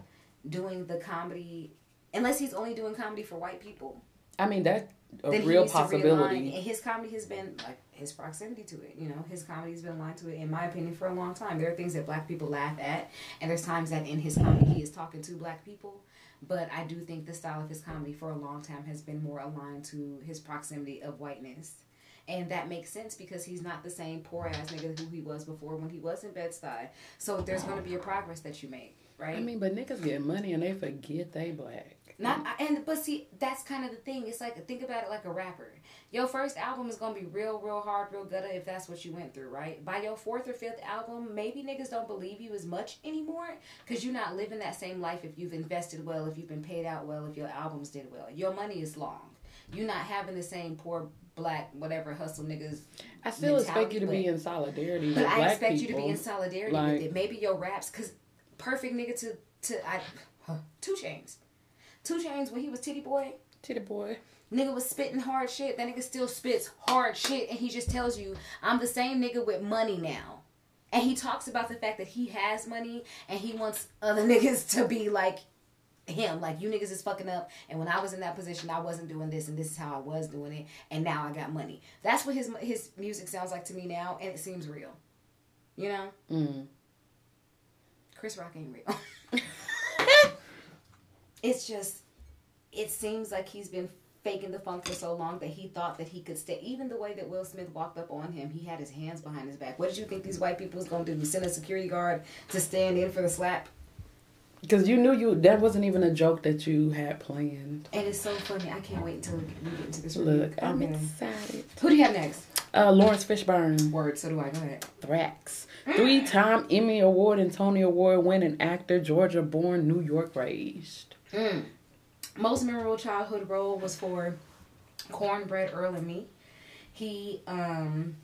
doing the comedy unless he's only doing comedy for white people. I mean that's a real possibility. And his comedy has been like his proximity to it. You know, his comedy has been aligned to it. In my opinion, for a long time, there are things that black people laugh at, and there's times that in his comedy he is talking to black people. But I do think the style of his comedy for a long time has been more aligned to his proximity of whiteness. and that makes sense because he's not the same poor ass nigga who he was before when he was in Bed Stuy. So there's going to be a progress that you make, right? I mean, but niggas get money and they forget they black. Not and but see that's kind of the thing. It's like think about it like a rapper. Your first album is gonna be real, real hard, real good if that's what you went through, right? By your fourth or fifth album, maybe niggas don't believe you as much anymore because you're not living that same life. If you've invested well, if you've been paid out well, if your albums did well, your money is long. You're not having the same poor black whatever hustle niggas. I still expect you to but, be in solidarity. But I expect people. you to be in solidarity like, with it. Maybe your raps, cause perfect nigga to to I, huh, 2 Chainz. 2 Chainz when he was Tity Boi. Tity Boi. Nigga was spitting hard shit. That nigga still spits hard shit, and he just tells you, "I'm the same nigga with money now." And he talks about the fact that he has money, and he wants other niggas to be like him. Like you niggas is fucking up, and when I was in that position, I wasn't doing this, and this is how I was doing it, and now I got money. That's what his his music sounds like to me now, and it seems real. You know. Mm. Chris Rock ain't real. it's just it seems like he's been faking the funk for so long that he thought that he could stay. Even the way that Will Smith walked up on him, he had his hands behind his back. What did you think these white people was gonna do? Send a security guard to stand in for the slap? Because you knew you that wasn't even a joke that you had planned. And it's so funny. I can't wait until we get into this. Look, I'm excited. Who do you have next? Uh, Laurence Fishburne. Word. So do I. Go ahead. Thrax. Three-time Emmy Award and Tony Award winning actor, Georgia-born, New York raised. Mm. Most memorable childhood role was for Cornbread Earl and Me. He um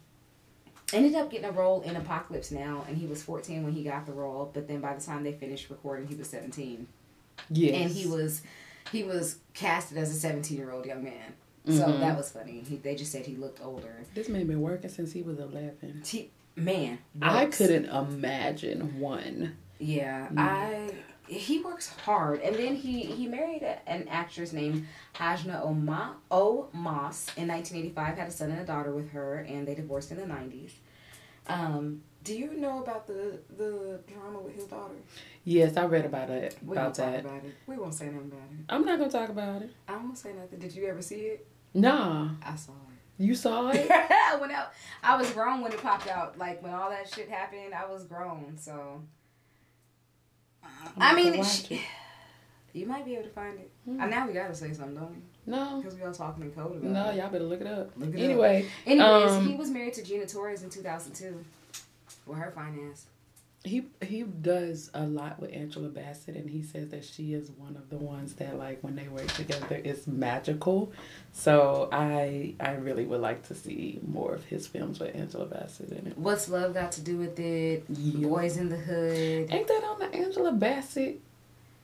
ended up getting a role in Apocalypse Now, and he was 14 when he got the role. But then by the time they finished recording, he was 17. Yes. And he was he was casted as a 17 year old young man. So mm-hmm. that was funny. He, they just said he looked older. This man been working since he was 11. He, man, works. I couldn't imagine one. Yeah, mm. I he works hard, and then he he married a, an actress named Hajna Oma O Moss in 1985. Had a son and a daughter with her, and they divorced in the 90s. Um, do you know about the the drama with his daughter? Yes, I read about it. We about that. About it. We won't say nothing about it. I'm not gonna talk about it. I won't say nothing. Did you ever see it? Nah. I saw it. You saw it? when I, I was grown when it popped out. Like when all that shit happened, I was grown. So I mean, she, you might be able to find it. Hmm. And now we gotta say something, don't we? No, because we all talking in code about no, it. Y'all better look it up. Look it anyway, up. anyways, um, he was married to Gina Torres in two thousand two, with her finance. He he does a lot with Angela Bassett, and he says that she is one of the ones that like when they work together, it's magical. So I I really would like to see more of his films with Angela Bassett in it. What's love got to do with it? Yeah. Boys in the Hood. Ain't that on the Angela Bassett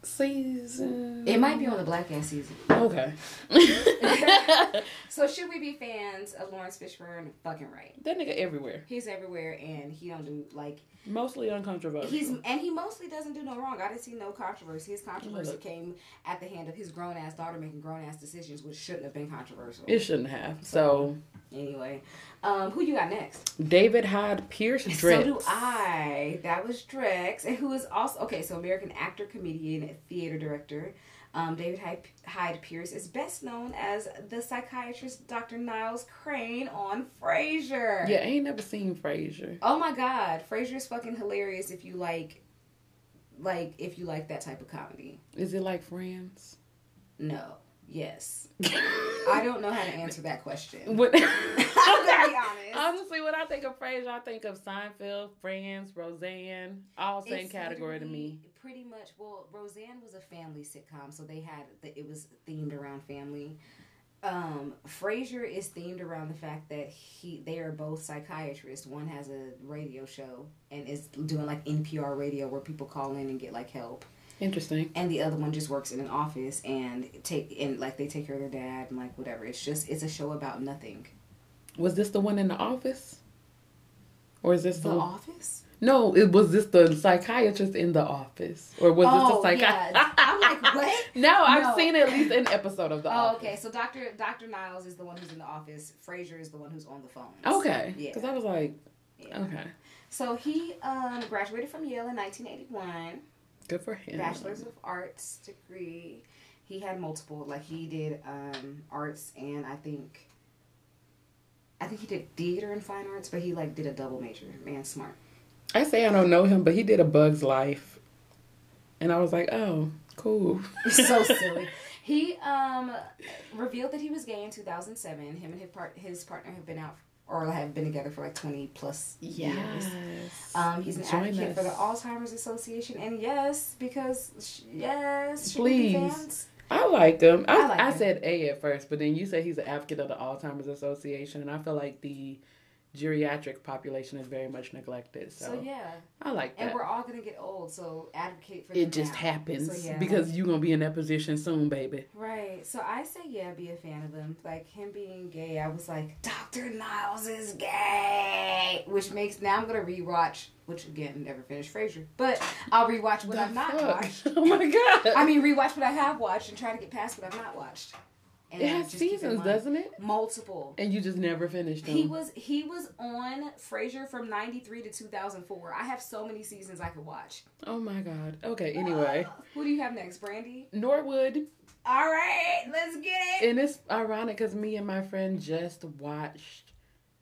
season? It might be on the Black ass season. Okay. so should we be fans of Laurence Fishburne? Fucking right. That nigga everywhere. He's everywhere, and he don't do like mostly uncontroversial. He's and he mostly doesn't do no wrong. I didn't see no controversy. His controversy Look. came at the hand of his grown ass daughter making grown ass decisions, which shouldn't have been controversial. It shouldn't have. So, so anyway, um, who you got next? David Hyde Pierce. Drix. So do I. That was Drix, and who is also okay. So American actor, comedian, theater director. Um, David Hyde Pierce is best known as the psychiatrist Dr. Niles Crane on Frasier. Yeah, I ain't never seen Frasier. Oh my god, Frasier is fucking hilarious if you like, like if you like that type of comedy. Is it like Friends? No. Yes. I don't know how to answer that question. What, I'm gonna be honest. Honestly, when I think of Frasier, I think of Seinfeld, Friends, Roseanne, all same it's category to me. Pretty much. Well, Roseanne was a family sitcom, so they had the, it was themed around family. Um, Frasier is themed around the fact that he they are both psychiatrists. One has a radio show and is doing like NPR radio where people call in and get like help Interesting. And the other one just works in an office and take and like they take care of their dad and like whatever. It's just it's a show about nothing. Was this the one in the office? Or is this the, the office? No, it was this the psychiatrist in the office, or was oh, this the psychiatrist? Yeah. I'm like, what? no, no, I've seen at least an episode of the. Oh, office. okay. So Doctor Doctor Niles is the one who's in the office. Frasier is the one who's on the phone. Okay. Yeah. Because I was like, yeah. okay. So he um, graduated from Yale in 1981. Good for him. Bachelor's of Arts degree. He had multiple, like he did um, arts and I think, I think he did theater and fine arts, but he like did a double major. Man, smart. I say I don't know him, but he did a Bug's Life, and I was like, oh, cool. so silly. He um revealed that he was gay in 2007. Him and his part his partner have been out or have been together for like 20 plus yes. years. Um, he's an Join advocate us. for the Alzheimer's Association, and yes, because yes, please. I like him. I, I, like I him. said A at first, but then you said he's an advocate of the Alzheimer's Association, and I feel like the geriatric population is very much neglected. So, so yeah, I like that. And we're all gonna get old, so advocate for it. Just now. happens so, yeah. because you're gonna be in that position soon, baby. Right. So I say yeah, be a fan of him. Like him being gay, I was like, Doctor Niles is gay, which makes now I'm gonna rewatch. Which again, never finished Frasier, but I'll rewatch what the I've not watched. Oh my god! I mean, rewatch what I have watched and try to get past what I've not watched. And it has seasons, doesn't it? Multiple. And you just never finished them. He was he was on Frasier from '93 to 2004. I have so many seasons I could watch. Oh my god. Okay. Anyway, who do you have next, Brandy? Norwood. All right, let's get it. And it's ironic because me and my friend just watched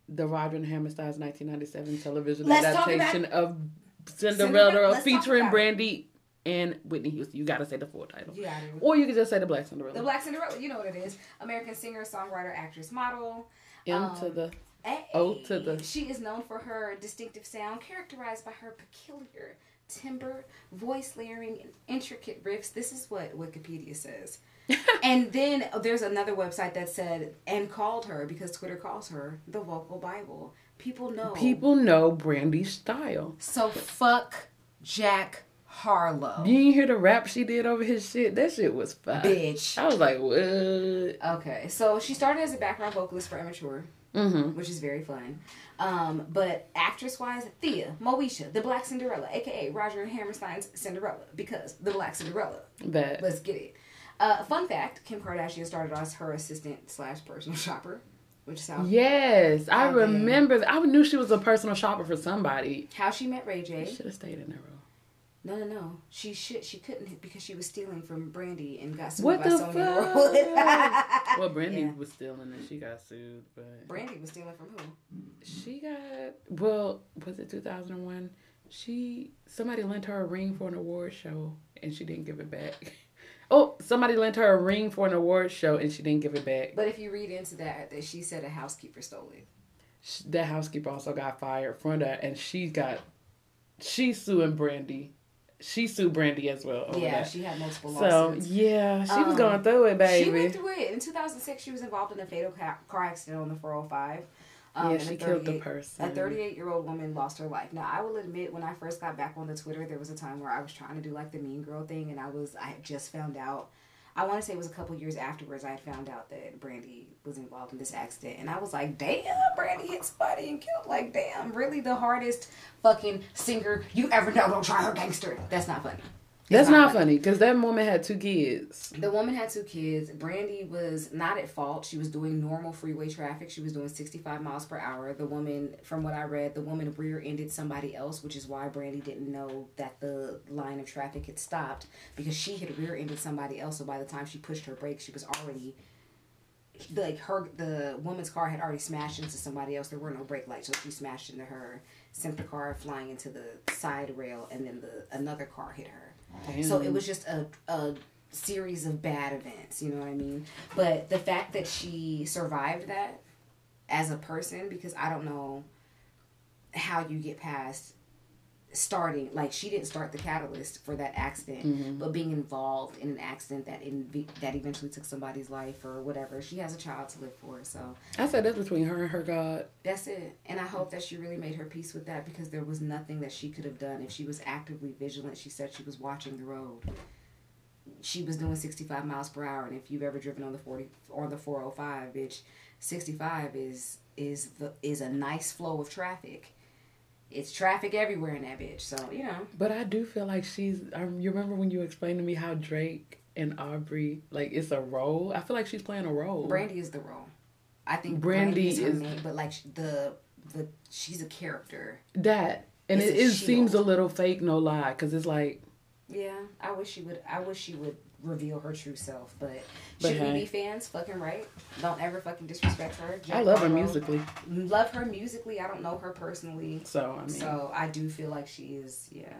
the Roger and Hammerstein's 1997 television let's adaptation of Cinderella, Cinderella featuring Brandy and Whitney Houston. You gotta say the full title. Yeah. Or you can just say the Black Cinderella. The Black Cinderella. You know what it is. American singer, songwriter, actress, model. M um, to the A. O to the. She is known for her distinctive sound, characterized by her peculiar timbre, voice layering, and intricate riffs. This is what Wikipedia says. and then there's another website that said and called her because Twitter calls her the vocal Bible. People know. People know Brandy's style. So fuck Jack Harlow. You didn't hear the rap she did over his shit? That shit was fire. Bitch. I was like, what? Okay, so she started as a background vocalist for Immature, mm-hmm. which is very fun. Um, but actress wise, Thea, Moesha, the Black Cinderella, aka Roger Hammerstein's Cinderella, because the Black Cinderella. That. Let's get it. Uh, fun fact: Kim Kardashian started as her assistant slash personal shopper. Which sounds yes, I remember. I knew she was a personal shopper for somebody. How she met Ray J. She should have stayed in that room. No, no, no. She should. She couldn't because she was stealing from Brandy and got sued what by the Sonya fuck? well, Brandy yeah. was stealing and she got sued, but Brandy was stealing from who? She got well. Was it two thousand and one? She somebody lent her a ring for an award show and she didn't give it back. Oh, somebody lent her a ring for an award show and she didn't give it back. But if you read into that, that she said a housekeeper stole it. That housekeeper also got fired from that, and she got she's suing Brandy she sued Brandy as well. yeah, that. she had multiple lawsuits. So yeah, she um, was going through it, baby. She went through it. In 2006, she was involved in a fatal car accident on the 405. Um, yeah, she killed the person. A 38 year old woman lost her life. Now, I will admit, when I first got back on the Twitter, there was a time where I was trying to do like the mean girl thing, and I was I had just found out I want to say it was a couple years afterwards I found out that Brandy was involved in this accident, and I was like, "Damn, Brandy hit somebody and killed. Like, damn, really the hardest fucking singer you ever know. Don't try her gangster. That's not funny." That's not funny because that woman had two kids. The woman had two kids. Brandy was not at fault. She was doing normal freeway traffic. She was doing 65 miles per hour. The woman, from what I read, the woman rear ended somebody else, which is why Brandy didn't know that the line of traffic had stopped because she had rear ended somebody else. So by the time she pushed her brakes, she was already like her the woman's car had already smashed into somebody else. There were no brake lights, so she smashed into her, sent the car flying into the side rail, and then the another car hit her. Damn. So it was just a, a series of bad events, you know what I mean? But the fact that she survived that as a person, because I don't know how you get past starting like she didn't start the catalyst for that accident mm-hmm. but being involved in an accident that in that eventually took somebody's life or whatever she has a child to live for so. I said that's between her and her god. That's it and i hope that she really made her peace with that because there was nothing that she could have done if she was actively vigilant. She said she was watching the road. She was doing 65 miles per hour and if you've ever driven on the 40 or the 405 bitch 65 is is the is a nice flow of traffic it's traffic everywhere in that bitch. So you know. But I do feel like she's. Um, you remember when you explained to me how Drake and Aubrey like it's a role. I feel like she's playing a role. Brandy is the role. I think Brandy, Brandy is, is name, but like the the she's a character. That and it, it seems a little fake, no lie, because it's like. Yeah, I wish she would. I wish she would reveal her true self. But, but should we be fans? Fucking right. Don't ever fucking disrespect her. Jack I love Harlow, her musically. Love her musically. I don't know her personally. So I mean. So I do feel like she is. Yeah.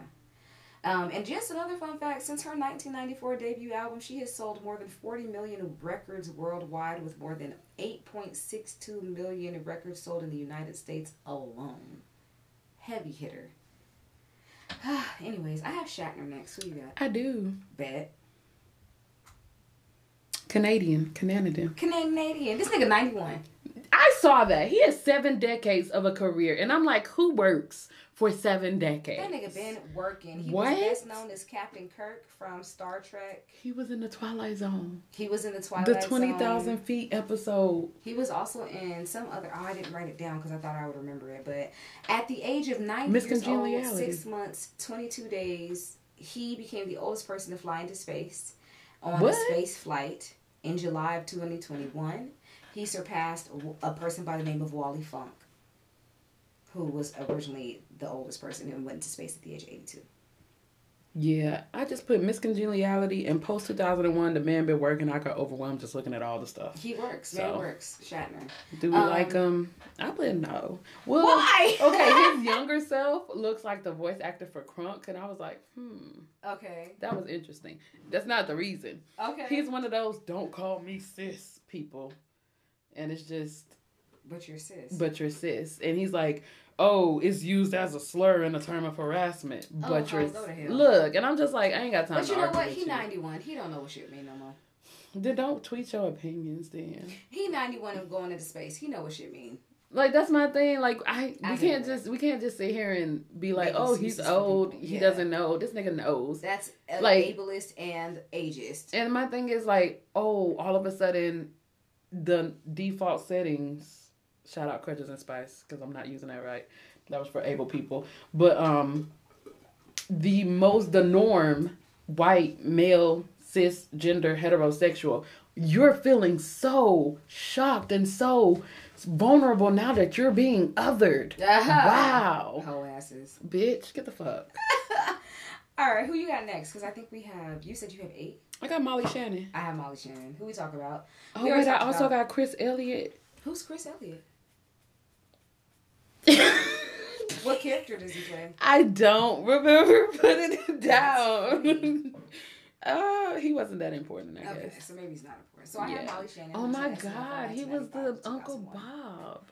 Um, and just another fun fact: since her 1994 debut album, she has sold more than 40 million records worldwide, with more than 8.62 million records sold in the United States alone. Heavy hitter. Anyways, I have Shatner next. Who you got? I do. Bet. Canadian, Canadian. Canadian. This nigga 91. I saw that. He has seven decades of a career. And I'm like, who works for seven decades? That nigga been working. He what? was best known as Captain Kirk from Star Trek. He was in the Twilight Zone. He was in the Twilight the 20,000 feet episode. He was also in some other, oh, I didn't write it down because I thought I would remember it. But at the age of 90 years old, six months, 22 days, he became the oldest person to fly into space on what? a space flight in July of 2021 he surpassed a person by the name of Wally Funk, who was originally the oldest person and went into space at the age of 82. Yeah, I just put Miss Congeniality and post 2001. The man been working. I got overwhelmed just looking at all the stuff. He works. So, man works. Shatner. Do we um, like him? I put no. Well, why? okay, his younger self looks like the voice actor for Kronk, and I was like, hmm. Okay. That was interesting. That's not the reason. Okay. He's one of those don't call me sis people and it's just. But you're cis. But you're cis, and he's like, "Oh, it's used as a slur in a term of harassment." Oh, but you're look, and I'm just like, I ain't got time. For But you know what? He 91. He don't know what shit mean no more. Then don't tweet your opinions. Then he 91 and going into space. He know what shit mean. Like that's my thing. Like I, we I can't just we can't just sit here and be like, oh, he's old. He yeah. doesn't know. This nigga knows. That's like ableist and ageist. And my thing is like, oh, all of a sudden the default settings shout out crutches and spice because i'm not using that right that was for able people but um the most the norm white male cisgender heterosexual you're feeling so shocked and so vulnerable now that you're being othered wow Ho asses bitch get the fuck all right who you got next because i think we have you said you have eight I got Molly Shannon. I have Molly Shannon. Who we talk about? Oh wait, I also about... got Chris Elliott. Who's Chris Elliott? what character does he play? I don't remember putting it down. uh, he wasn't that important, I okay, guess. so maybe he's not important. So I yeah. have Molly Shannon. Oh my god, he was the Uncle Bob.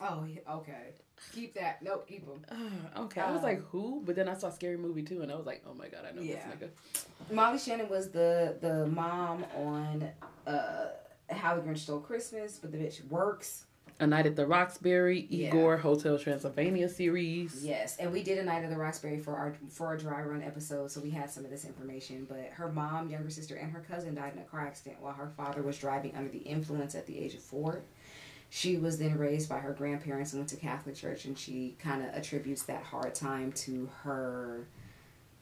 Oh, okay. Keep that. Nope, keep them. Uh, okay. I was like, who? But then I saw Scary Movie too, and I was like, oh my god, I know yeah. this nigga. Molly Shannon was the the mom on uh, How the Grinch Stole Christmas, but the bitch works. A Night at the Roxbury, Igor, yeah. Hotel Transylvania series. Yes, and we did A Night at the Roxbury for our for our dry run episode, so we had some of this information. But her mom, younger sister, and her cousin died in a car accident while her father was driving under the influence at the age of four she was then raised by her grandparents and went to Catholic church, and she kind of attributes that hard time to her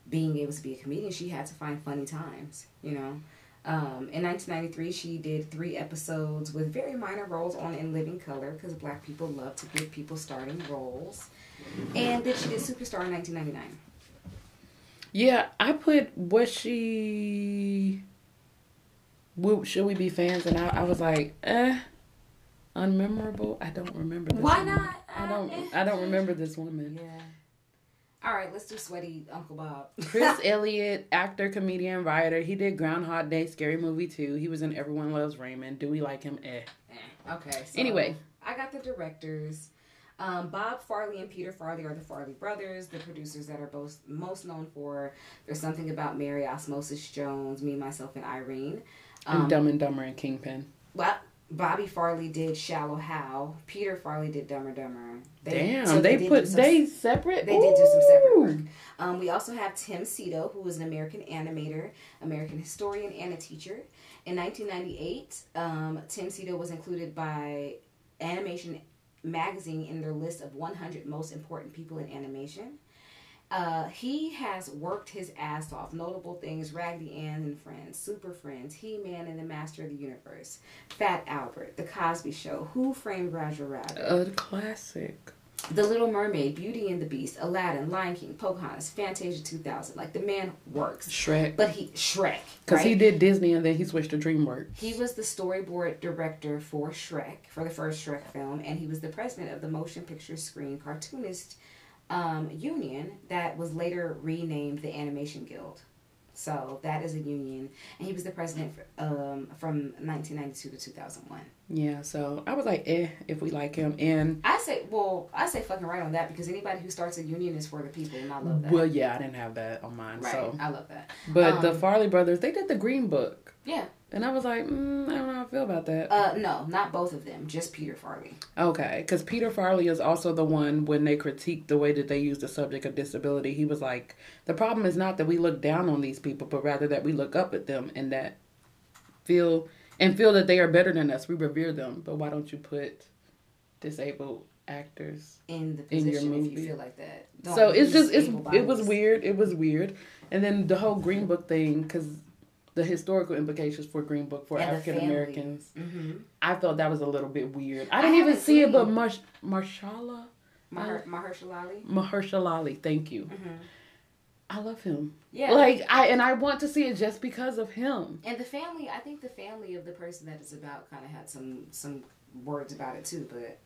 being able to be a comedian. She had to find funny times, you know. Um, in 1993, she did three episodes with very minor roles on In Living Color because black people love to give people starting roles. And then she did Superstar in 1999. Yeah, I put what she. Should we be fans? And I, I was like, eh unmemorable. I don't remember. This Why woman. not? I don't. I don't remember this woman. Yeah. All right, let's do sweaty Uncle Bob. Chris Elliott, actor, comedian, writer. He did Groundhog Day, Scary Movie too. He was in Everyone Loves Raymond. Do we like him? Eh. eh. Okay. So anyway, I got the directors. Um, Bob Farrelly and Peter Farrelly are the Farrelly brothers, the producers that are both most known for There's Something About Mary, Osmosis Jones, Me, Myself, and Irene. Um, and Dumb and Dumber and Kingpin. Well, Bobby Farrelly did Shallow Hal. Peter Farrelly did Dumber Dumber. They, Damn, so they, they put some, they separate. They Ooh. did do some separate work. Um, we also have Tim Sito, who was an American animator, American historian, and a teacher. In 1998, um, Tim Sito was included by Animation Magazine in their list of 100 most important people in animation. Uh, he has worked his ass off. Notable things: Raggedy Ann and Friends, Super Friends, He Man and the Master of the Universe, Fat Albert, The Cosby Show, Who Framed Roger Rabbit, a classic. The Little Mermaid, Beauty and the Beast, Aladdin, Lion King, Pocahontas, Fantasia 2000. Like the man works. Shrek. But he Shrek. Because right? he did Disney and then he switched to DreamWorks. He was the storyboard director for Shrek for the first Shrek film, and he was the president of the Motion Picture Screen Cartoonist um, Union that was later renamed the Animation Guild. So that is a union, and he was the president for, um, from 1992 to 2001. Yeah, so I was like, eh, if we like him, and I say, well, I say fucking right on that because anybody who starts a union is for the people, and I love that. Well, yeah, I didn't have that on mine, right? So I love that. But um, the Farrelly brothers, they did the Green Book. Yeah. And I was like, mm, I don't know how I feel about that. Uh, no, not both of them, just Peter Farrelly. Okay, because Peter Farrelly is also the one when they critiqued the way that they use the subject of disability. He was like, the problem is not that we look down on these people, but rather that we look up at them and that feel and feel that they are better than us. We revere them, but why don't you put disabled actors in the position in your movie? If you feel like that. Don't so it's just it's it was weird. It was weird, and then the whole Green Book thing because the historical implications for Green Book for African Americans. Mm-hmm. I thought that was a little bit weird. I didn't I even see it, but Marsh Marshala. Maher- Mahershala Ali. Mahershala Ali, thank you. Mm-hmm. I love him. Yeah. Like I and I want to see it just because of him. And the family, I think the family of the person that it's about kind of had some some words about it too, but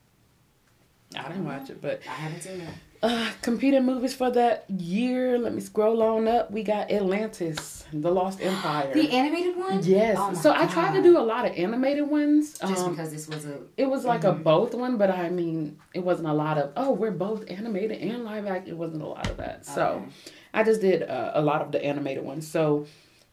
I didn't watch it, but I haven't seen it. Uh, competing movies for that year. Let me scroll on up. We got Atlantis, The Lost Empire, the animated one. Yes. Oh so God. I tried to do a lot of animated ones. Just um, because this was a. It was like mm-hmm. a both one, but I mean, it wasn't a lot of. Oh, we're both animated and live action. It wasn't a lot of that. So. I just did uh, a lot of the animated ones. So.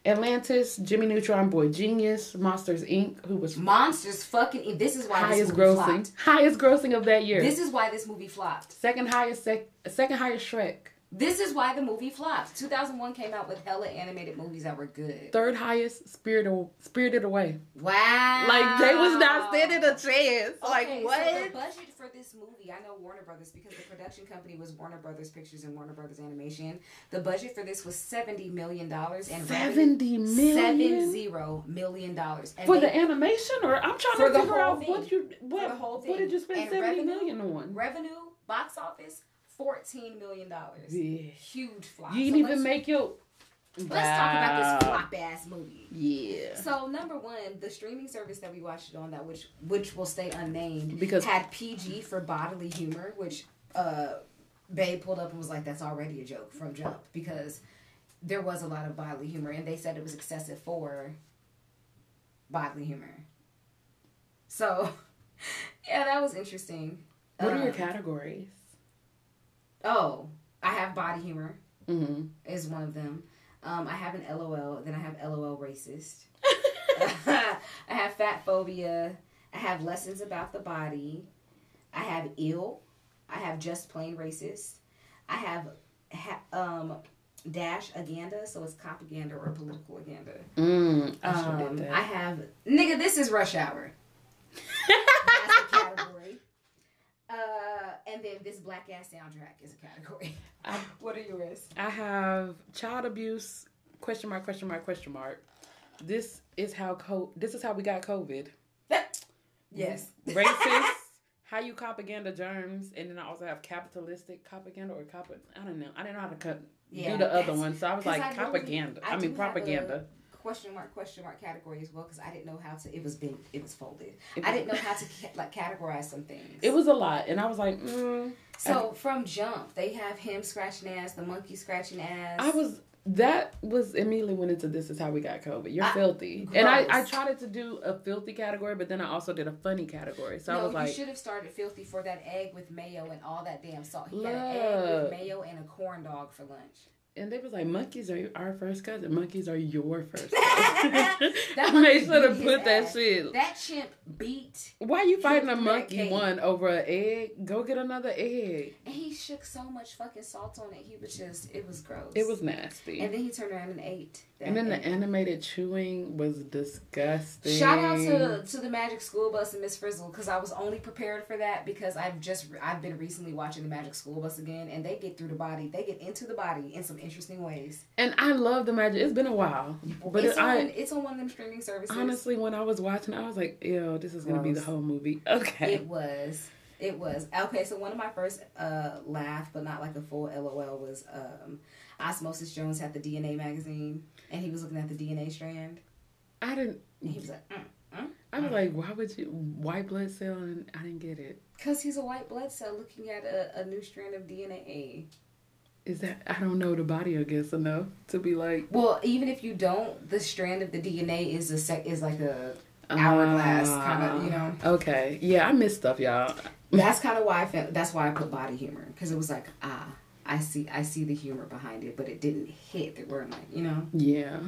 Atlantis, Jimmy Neutron, Boy Genius, Monsters Inc., who was Monsters fucking. This is why highest grossing, flopped. highest grossing of that year. This is why this movie flopped. Second highest, sec, second highest Shrek. This is why the movie flopped. 2001 came out with hella animated movies that were good. Third highest, Spirited, Spirited Away. Wow. Like they was not standing a chance. Okay, like what? So the budget for this movie, I know Warner Brothers because the production company was Warner Brothers Pictures and Warner Brothers Animation. The budget for this was seventy million dollars and seventy million, seven zero million dollars for they, the animation. Or I'm trying to figure out thing. what you what, what did you spend and seventy revenue, million on? Revenue, box office fourteen million dollars. Yeah. Huge flop. You didn't so even make your. Let's wow. talk about this flop ass movie. Yeah. So number one, the streaming service that we watched it on that which which will stay unnamed because had PG for bodily humor, which uh Bay pulled up and was like, "That's already a joke from jump," because there was a lot of bodily humor, and they said it was excessive for bodily humor. So, yeah, that was interesting. What um, are your um, categories? Oh, I have body humor. Mm-hmm. Is one of them. Um, I have an LOL. Then I have LOL racist. I have fat phobia. I have lessons about the body. I have ill. I have just plain racist. I have ha- um, dash agenda, so it's propaganda or political agenda. Mm, I, um, I have nigga. This is rush hour. That's the category. Uh, and then this black ass soundtrack is a category. I, what are yours? I have child abuse question mark question mark question mark. This is how co- this is how we got COVID. yes. Racist. how you propaganda germs, and then I also have capitalistic propaganda or cop. I don't know. I didn't know how to cut yeah, do the other one, so I was like I propaganda. I, I mean propaganda question mark question mark category as well because I didn't know how to. It was big. It was folded. It I didn't know how to like categorize some things. It was a lot, and I was like, mm. so I, from jump, they have him scratching ass, the monkey scratching ass. I was that was immediately went into this is how we got COVID. You're I, filthy, gross. and I I tried to do a filthy category, but then I also did a funny category. So no, I was like, you should have started filthy for that egg with mayo and all that damn salt. He had an egg with mayo and a corn dog for lunch and they was like, monkeys are our first cousin. Monkeys are your first cousin. that made sure to put that ass. shit. That chimp beat. Why you fighting a monkey one over an egg? Go get another egg. And he shook so much fucking salt on it. He was just, it was gross. It was nasty. And then he turned around and ate. And then egg. the animated chewing was disgusting. Shout out to to the Magic School Bus and Miss Frizzle because I was only prepared for that because I've just I've been recently watching the Magic School Bus again and they get through the body. They get into the body in some interesting ways. And I love the magic. It's been a while, but it's, it, on, I, it's on one of them streaming services. Honestly, when I was watching, I was like, "Ew, this is gonna be the whole movie." Okay, it was. It was okay. So one of my first uh, laugh, but not like a full LOL, was um, Osmosis Jones had the DNA magazine, and he was looking at the DNA strand. I didn't. And he was like, mm, mm, I was mm. like, why would you white blood cell? And I didn't get it. Cause he's a white blood cell looking at a, a new strand of DNA. Is that I don't know the body I guess enough to be like. Well, even if you don't, the strand of the DNA is a sec is like a hourglass uh, kind of you know. Okay, yeah, I miss stuff, y'all. That's kind of why I felt. That's why I put body humor because it was like ah, I see, I see the humor behind it, but it didn't hit the word like you know. Yeah.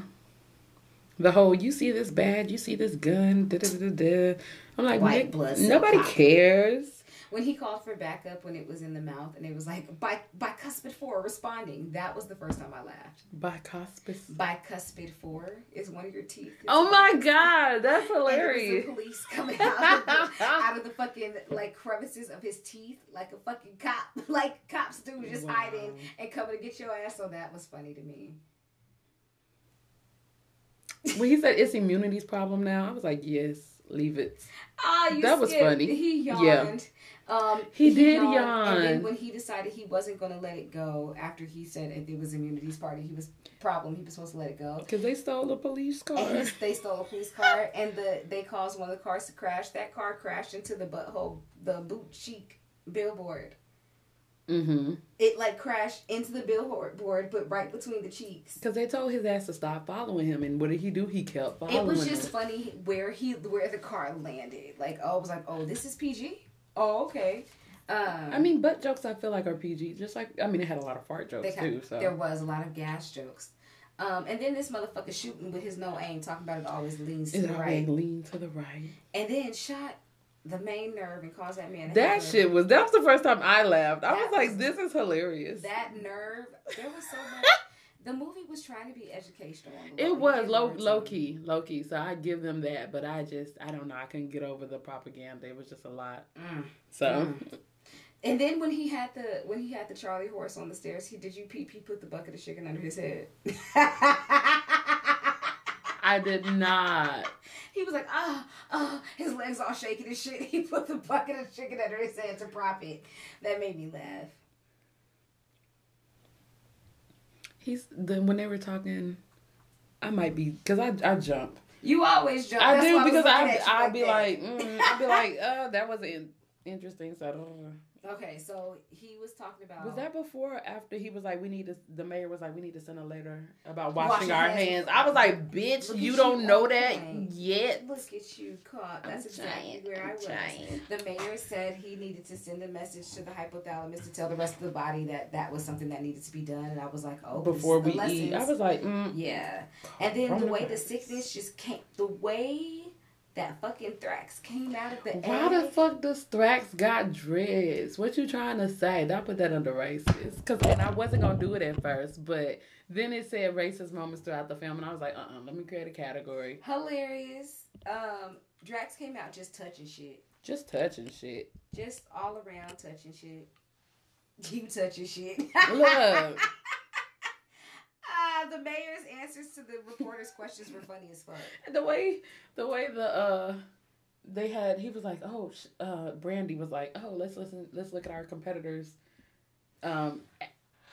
The whole you see this badge, you see this gun, da da da da. I'm like, White blood nobody cares when he called for backup when it was in the mouth and it was like by bicuspid four responding. That was the first time I laughed. Bicuspid. Bicuspid four is one of your teeth. It's oh my god, that's hilarious. police coming out of, the, out of the fucking like crevices of his teeth, like a fucking cop, like cops do, just wow. hiding and coming to get your ass. So that was funny to me. when he said it's immunity's problem now, I was like, yes, leave it. Ah, that was funny. He yawned. Yeah. Um, he, he did yawn, yawn. And then when he decided he wasn't going to let it go after he said if it was immunity's party, he was problem. He was supposed to let it go because they stole a police car. And they stole a police car, and the they caused one of the cars to crash. That car crashed into the butthole, the boot cheek billboard. Mm-hmm. It like crashed into the billboard, but right between the cheeks. Because they told his ass to stop following him, and what did he do? He kept following. It was just him. funny where he where the car landed. Like, oh, it was like, oh, this is PG. Oh, okay. Um, I mean, butt jokes I feel like are PG. Just like I mean, it had a lot of fart jokes too. So there was a lot of gas jokes. Um, and then this motherfucker shooting with his no aim, talking about it always leans to the right. Lean to the right. And then shot the main nerve and caused that man. That shit was that was the first time I laughed. I was like, "This is hilarious." That nerve. There was so much. The movie was trying to be educational. It was low low key, low key. So I give them that, but I just I don't know. I couldn't get over the propaganda. It was just a lot. Mm. So. Mm. And then when he had the when he had the Charlie horse on the stairs, he did you peep? He put the bucket of chicken under his head. I did not. He was like, ah, oh, oh, his legs all shaking and shit. He put the bucket of chicken under his head to prop it. That made me laugh. He's then when they were talking, I might be because I I jump. You always jump. I That's do because I I would be like mm, I'd be like uh that wasn't interesting so I don't know. Okay, so he was talking about. Was that before or after he was like, we need to? The mayor was like, we need to send a letter about washing, washing our hands. hands. I was like, bitch, Look you don't you know that yet. Look at you caught. That's I'm exactly where I'm i was. Trying. The mayor said he needed to send a message to the hypothalamus to tell the rest of the body that that was something that needed to be done. And I was like, oh, before we eat, I was like, mm. yeah. And then the way the sickness just came, the way that fucking Thrax came out of the Why the fuck does Thrax got dreads? What you trying to say? Don't put that under racist. Cause and I wasn't gonna do it at first, but then it said racist moments throughout the film, and I was like, uh, uh-uh, uh let me create a category. Hilarious. Um, Drax came out just touching shit. Just touching shit. Just all around touching shit. You touching shit. Look. the mayor's answers to the reporters' questions were funny as fuck. The way, the way the uh, they had, he was like, oh, uh, Brandy was like, oh, let's listen, let's look at our competitors. Um,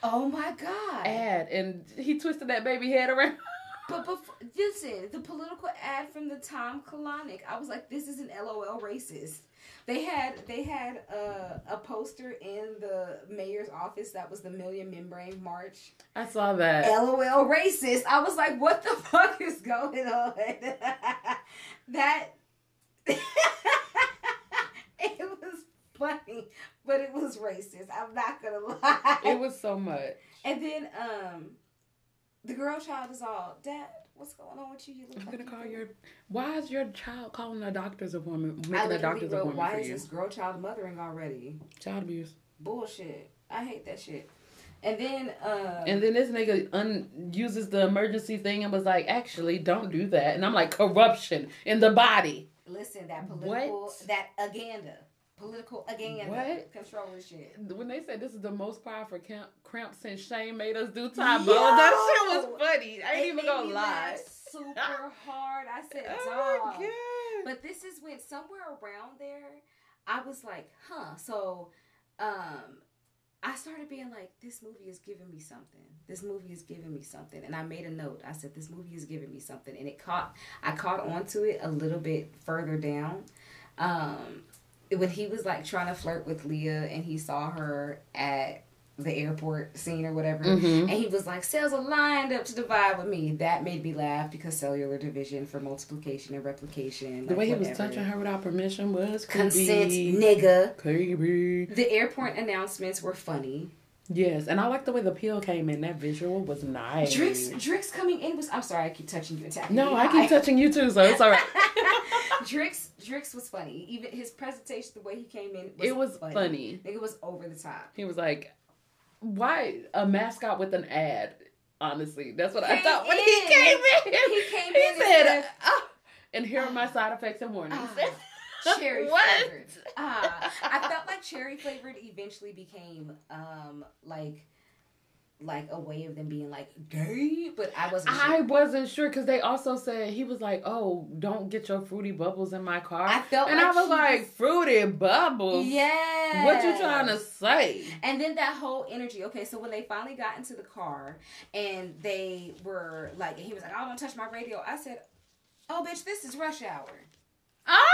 oh my god! Ad, and he twisted that baby head around. But before, listen, the political ad from the Tom Colonic, I was like, this is an LOL racist. They had they had a, a poster in the mayor's office that was the Million Membrane March. I saw that. LOL racist. I was like, what the fuck is going on? that it was funny, but it was racist. I'm not gonna lie. It was so much. And then um the girl child is all, Dad, what's going on with you? You look I'm like gonna call your. Why is your child calling a doctor's appointment? Making a doctor's wrote, appointment Why for is you? this girl child mothering already? Child abuse. Bullshit. I hate that shit. And then, uh, and then this nigga un- uses the emergency thing and was like, "Actually, don't do that." And I'm like, "Corruption in the body." Listen, that political, what? that agenda political again. What control this shit? When they said this is the most powerful camp, cramp since Shane made us do time, that shit was funny. I ain't even gonna lie. Super hard. I said, oh. But this is when somewhere around there. I was like, huh. So, um, I started being like, this movie is giving me something. This movie is giving me something. And I made a note. I said, this movie is giving me something. And it caught, I caught onto it a little bit further down. Um, when he was like trying to flirt with Leah and he saw her at the airport scene or whatever, mm-hmm. and he was like, "Cells are lined up to divide with me." That made me laugh because cellular division for multiplication and replication. The like way he was touching her without permission was consent, nigga. Creepy. The airport announcements were funny. Yes, and I like the way the pill came in. That visual was nice. Drix, Drix coming in was. I'm sorry, I keep touching you, attacking. No, I keep touching you too, so it's all right. Drix, Drix was funny. Even his presentation, the way he came in, was it was funny. funny. Think it was over the top. He was like, "Why a mascot with an ad?" Honestly, that's what I thought when in. he came in. He came he in. He said, said oh, "And here are my side effects and warnings." Uh, cherry what? flavored. Uh, I felt like cherry flavored eventually became um like like a way of them being like gay, but I wasn't. Sure. I wasn't sure because they also said he was like, "Oh, don't get your fruity bubbles in my car." I felt, and like I was like, was... "Fruity bubbles." Yeah. What you trying to say? And then that whole energy. Okay, so when they finally got into the car and they were like, and he was like, "I don't touch my radio," I said, "Oh, bitch, this is rush hour." Oh.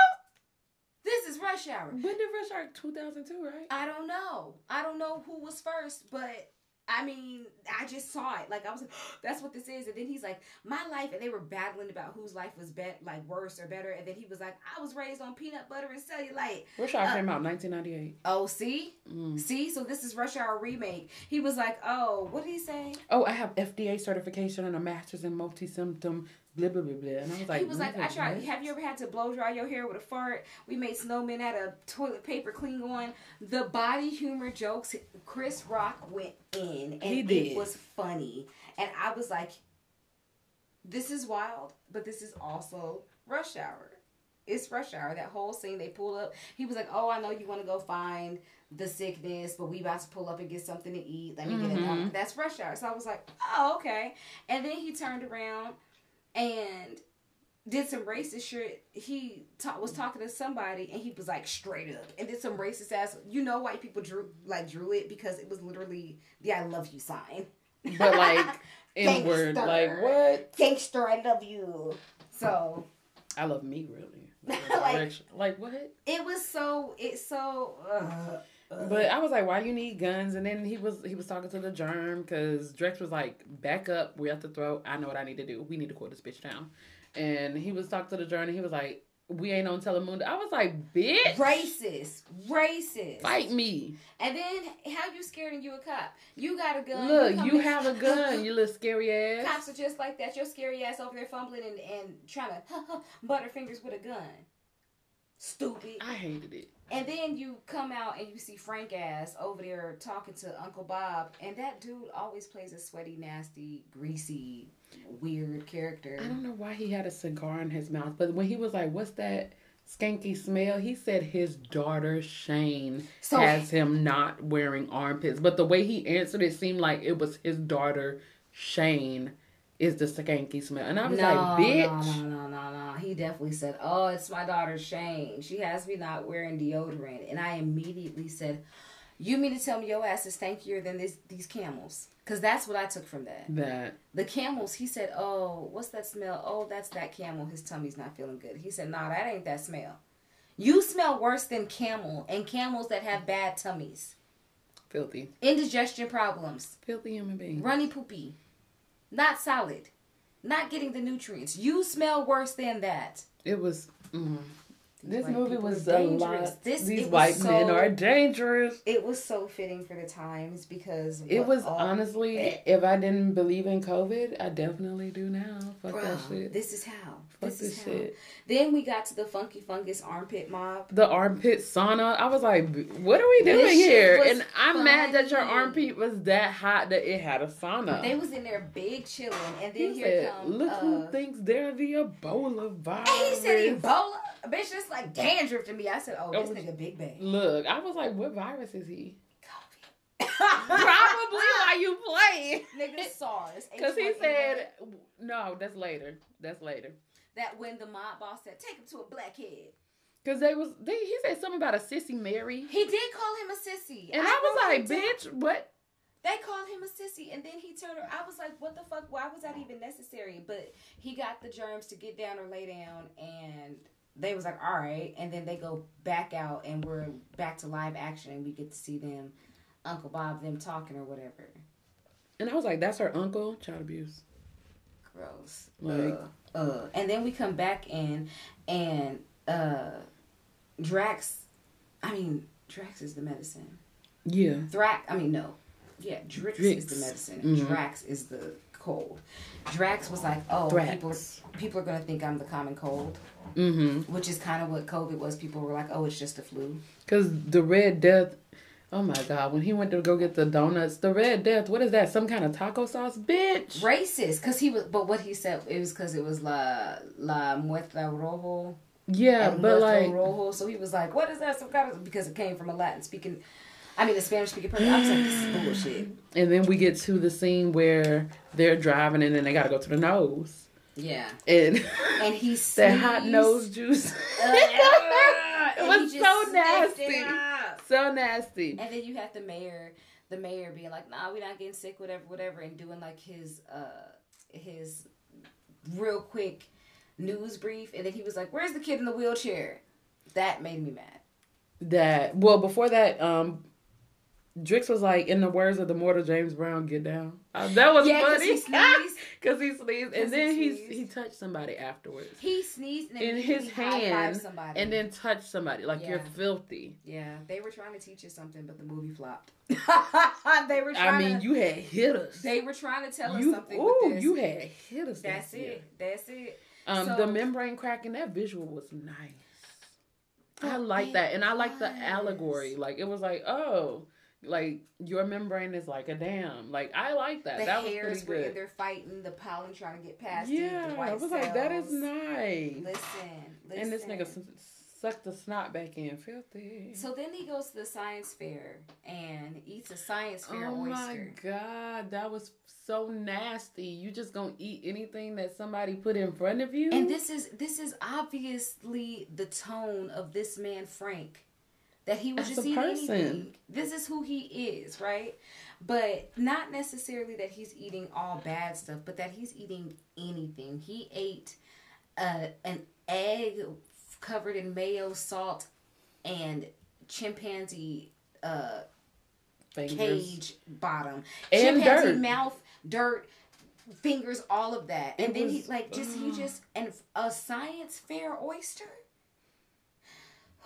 This is Rush Hour. When did Rush Hour 2002, right? I don't know. I don't know who was first, but I mean, I just saw it. Like I was like, that's what this is. And then he's like, my life, and they were battling about whose life was bet like worse or better. And then he was like, I was raised on peanut butter and cellulite. Rush Hour uh, came out 1998. Oh, see, mm. see. So this is Rush Hour remake. He was like, oh, what did he say? Oh, I have FDA certification and a master's in multi-symptom blah blah blah blah. And I was like, he was like, I tried. Have you ever had to blow dry your hair with a fart? We made snowmen out of toilet paper clean on. The body humor jokes, Chris Rock went in, and it was funny. And I was like, this is wild, but this is also rush hour. It's rush hour. That whole scene they pulled up. He was like, "Oh, I know you want to go find the sickness, but we about to pull up and get something to eat. Let me mm-hmm. get it. Mm-hmm. That's rush hour." So I was like, "Oh, okay." And then he turned around and did some racist shit. He ta- was talking to somebody and he was like straight up and did some racist ass. You know, white people drew like drew it because it was literally the "I love you" sign. But like in word, like what? Gangster, I love you. So I love me really. like, like what? It was so. It's so. Uh, but I was like, "Why you need guns?" And then he was he was talking to the germ because Drix was like, "Back up, we're at the throat. I know what I need to do. We need to cool this bitch down." And he was talking to the germ, and he was like, "We ain't on Telemundo." I was like, "Bitch, racist, racist, fight me." And then how you scared and you a cop? You got a gun. Look, you, you have a gun. you little scary ass. Cops are just like that. Your scary ass over there fumbling and and trying to butter fingers with a gun. Stupid. I hated it. And then you come out and you see Frank ass over there talking to Uncle Bob, and that dude always plays a sweaty, nasty, greasy, weird character. I don't know why he had a cigar in his mouth, but when he was like, "What's that?" skanky smell. He said his daughter Shane so, has him not wearing armpits, but the way he answered it seemed like it was his daughter Shane is the skanky smell. And I was no, like, bitch. No, no, no, no, no. He definitely said, oh, it's my daughter Shane. She has me not wearing deodorant. And I immediately said, you mean to tell me your ass is stankier than this, these camels? Because that's what I took from that. That. The camels, he said, oh, what's that smell? Oh, that's that camel. His tummy's not feeling good. He said, nah, that ain't that smell. You smell worse than camel and camels that have bad tummies. Filthy. Indigestion problems. Filthy human being. Runny poopy not solid, not getting the nutrients. You smell worse than that. It was. Mm. This movie was a lot. This, These white so, men are dangerous. It was so fitting for the times because it was honestly. if I didn't believe in COVID, I definitely do now. Fuck bro, that shit. This is how. Fuck this, this shit. Then we got to the funky fungus armpit mob. The armpit sauna. I was like, what are we doing this here? And I'm funny. mad that your armpit was that hot that it had a sauna. They was in there big chilling, and then he here said, Look uh, who thinks they're the Ebola virus. And he said Ebola. Bitch, just like dandruff to me. I said, oh, this oh, nigga big bang. Look, I was like, what virus is he? Probably why you play. Nigga SARS. Because he said, no, that's later. That's later. That when the mob boss said, take him to a blackhead. Cause they was they, he said something about a sissy Mary. He did call him a sissy, and I, I was like, "Bitch, what?" They called him a sissy, and then he turned. Her, I was like, "What the fuck? Why was that even necessary?" But he got the germs to get down or lay down, and they was like, "All right," and then they go back out, and we're back to live action, and we get to see them, Uncle Bob, them talking or whatever. And I was like, "That's her uncle, child abuse." Gross. Like, uh, uh, and then we come back in, and uh Drax, I mean, Drax is the medicine. Yeah. Thrax, I mean, no. Yeah, Drix, Drix. is the medicine. Mm-hmm. Drax is the cold. Drax was like, oh, Thrax. people people are gonna think I'm the common cold, mm-hmm. which is kind of what COVID was. People were like, oh, it's just a flu. Because the Red Death, oh my God, when he went to go get the donuts, the Red Death, what is that? Some kind of taco sauce, bitch. Racist, because he was. But what he said it was because it was la la muerta rojo. Yeah, but like rojo. So he was like, "What is that?" Some kind of because it came from a Latin speaking. I mean, a Spanish speaking person. I was like, "This is bullshit." And then we get to the scene where they're driving, and then they got to go to the nose. Yeah. And and he's that hot nose juice. Uh, it was so nasty. So nasty. And then you have the mayor, the mayor being like, "Nah, we're not getting sick, whatever, whatever," and doing like his uh his real quick news brief, and then he was like, "Where's the kid in the wheelchair?" That made me mad. That well before that, um, Drix was like, in the words of the mortal James Brown, "Get down." Uh, that was yeah, funny because he sneezed, and then he he, he touched somebody afterwards. He sneezed in his hand, and then touched somebody like yeah. you're filthy. Yeah, they were trying to teach us something, but the movie flopped. they were. Trying I mean, to, you had hit us. They were trying to tell you, us something. Ooh, you had hit us. That's it. That's it. Um, so, the membrane cracking that visual was nice. I like that, and I like the allegory. Like it was like, oh, like your membrane is like a dam. Like I like that. The that hairs was pretty good. They're fighting the pollen trying to get past. Yeah, I was cells. like, that is nice. Listen, listen. And this nigga suck the snot back in, filthy. So then he goes to the science fair and eats a science fair oh oyster. Oh my god, that was so nasty. You just gonna eat anything that somebody put in front of you? And this is this is obviously the tone of this man Frank. That he was As just eating person. anything. This is who he is, right? But not necessarily that he's eating all bad stuff, but that he's eating anything. He ate uh, an egg covered in mayo, salt, and chimpanzee uh, cage bottom, and chimpanzee dirt. mouth, dirt, fingers, all of that, and then was, he like just uh, he just and a science fair oyster.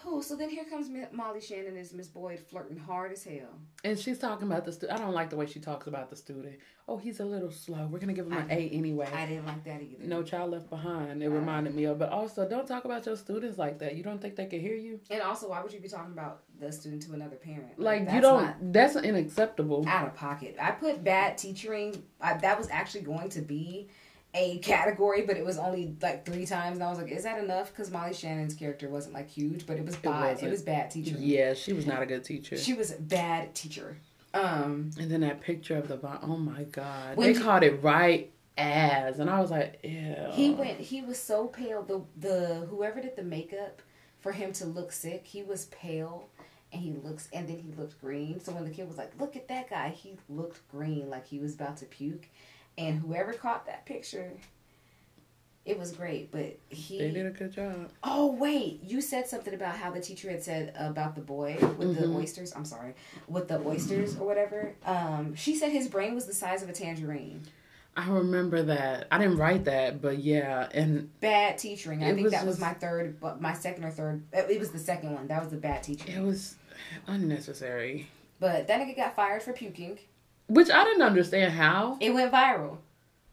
Oh, so then here comes Molly Shannon as Miss Boyd flirting hard as hell. And she's talking about the student. I don't like the way she talks about the student. Oh, he's a little slow. We're gonna give him an A anyway. I didn't like that either. No child left behind. It uh, reminded me of. But also, don't talk about your students like that. You don't think they can hear you? And also, why would you be talking about the student to another parent? Like, like you don't. That's unacceptable. Out of pocket. I put bad teaching. I, that was actually going to be a category, but it was only like three times, and I was like, "Is that enough?" Because Molly Shannon's character wasn't like huge, but it was bad. It, it, was bad teacher. Yeah, she was not a good teacher. She was a bad teacher. Um, and then that picture of the oh my god, they caught it right as, and I was like, ew. He went. He was so pale. The the whoever did the makeup for him to look sick, he was pale. And he looks, and then he looked green. So when the kid was like, "Look at that guy," he looked green, like he was about to puke and whoever caught that picture, it was great. But he they did a good job. Oh wait, you said something about how the teacher had said about the boy with mm-hmm. the oysters. I'm sorry, with the oysters or whatever. Um, she said his brain was the size of a tangerine. I remember that. I didn't write that, but yeah, and bad teaching. I think was that was my third, but my second or third. It was the second one. That was the bad teaching. It was unnecessary. But that nigga got fired for puking. Which I didn't understand how. It went viral.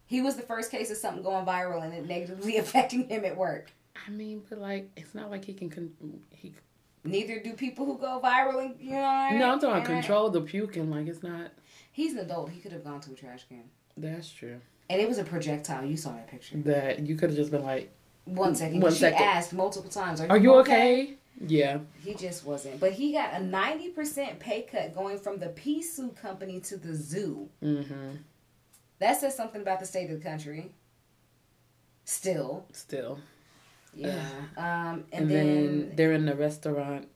He was the first case of something going viral and it negatively affecting him at work. I mean, but like, it's not like he can. Con- he. Neither do people who go viral and you know. No, I'm talking control the puking. Like it's not. He's an adult. He could have gone to a trash can. That's true. And it was a projectile. You saw that picture. That you could have just been like. One second. One she second. asked multiple times. Are, Are you, okay? okay? Yeah. He just wasn't. But he got a 90% pay cut going from the pea soup company to the zoo. Mm-hmm. That says something about the state of the country. Still. Still. Yeah. Um, and, and then, then, they're in the restaurant.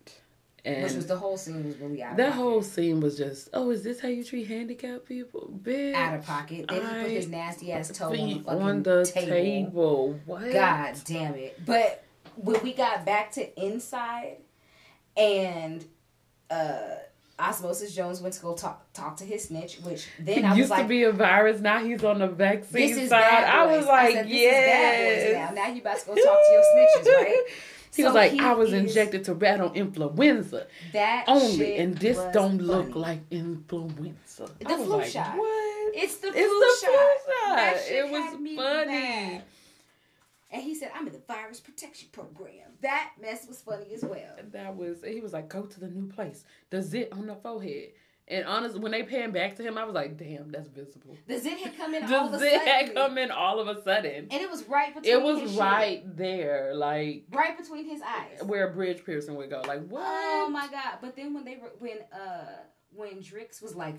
And which was the whole scene was really out. That whole scene was just, oh, is this how you treat handicapped people? Bitch, out of pocket. Then he put his nasty ass toe on the on the table. table. What? God damn it! But when we got back to inside, and uh Osmosis Jones went to go talk talk to his snitch, which then he I was used like, to be a virus. Now he's on the vaccine "This is side. bad I was like, said, bad now. Now you about to go talk to your snitches, right? He So was like, he I was injected to battle influenza That only, shit and this don't look funny. like influenza. The flu like, shot. What? It's the flu It's the shot. flu shot. That shit It was funny. mad. And he said, "I'm in the virus protection program." That mess was funny as well. That was he was like, go to the new place. The zit on the forehead. And honestly, when they pan back to him, I was like, damn, that's visible. The zit had come in all of The a zit sudden, had come in all of a sudden. and it was right between. It was right there, like right between his eyes. where a bridge piercing would go. Like what? Oh my god! But then when they were when uh when Drix was like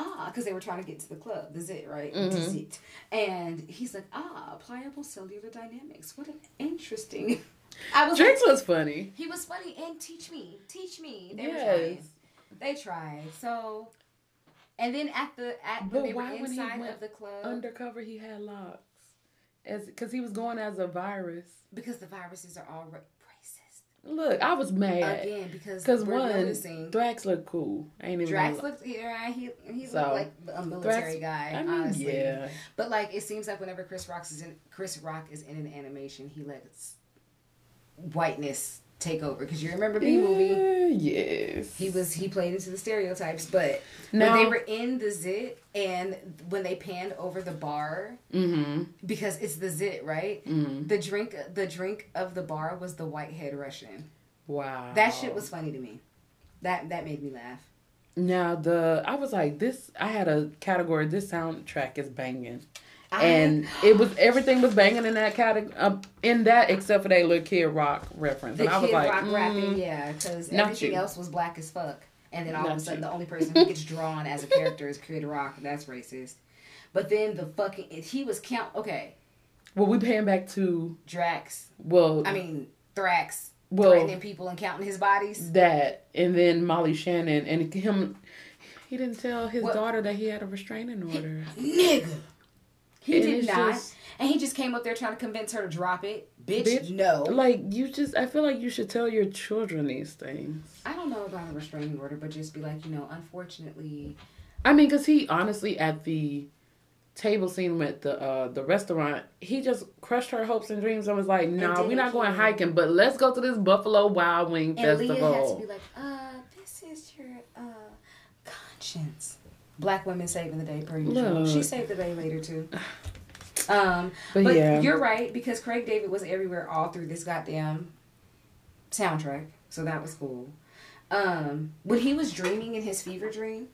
ah because they were trying to get to the club the zit right the Mhm. zit and he's like ah pliable cellular dynamics what an interesting. I was Drix like, was funny. he was funny and teach me teach me they were Yes. trying they tried so and then at the at But they were why when he inside went of the club Undercover, he had locks, as because he was going as a virus. because the viruses are all racist Look, I was mad again because because one, noticing Thrax looked cool. I ain't even. Drax looked yeah he he So, looked like a military Thrax- guy I mean, honestly yeah. but like it seems like whenever Chris Rock is in Chris Rock is in an animation he lets whiteness take over because you remember Bee Movie Yes. he was he played into the stereotypes but Now- when they were in the zit and when they panned over the bar Mm-hmm. because it's the zit right Mm-hmm. the drink the drink of the bar was the whitehead Russian Wow. that shit was funny to me that that made me laugh Now the I was like this. I had a category. This soundtrack is banging, I- and it was everything was banging in that category. Um, in that except for that little Kid Rock reference, The and I was Kid like, Rock mm, rapping, yeah, because everything else was black as fuck. And then all of a sudden, you. the only person who gets drawn as a character is Kid Rock. That's racist. But then the fucking he was count. Okay, Well, we paying back to Drax. well, I mean Thrax well threatening people and counting his bodies. that, and then Molly Shannon and him. He didn't tell his What? daughter that he had a restraining order. Nigga, he And did not. just- and he just came up there trying to convince her to drop it. Bitch, Bitch. no. Like you just, I feel like you should tell your children these things. I don't know about a restraining order, but just be like, you know, unfortunately, I mean, cause he honestly at the table scene with the uh the restaurant, he just crushed her hopes and dreams and was like, "Nah, we're not going he- hiking, but let's go to this Buffalo Wild Wing And Leah had to festival." be like, uh, this is your uh, conscience. Black women saving the day per usual. She saved the day later too. Um, But, but yeah, you're right because Craig David was everywhere all through this goddamn soundtrack, so that was cool. Um, when he was dreaming in his fever dream,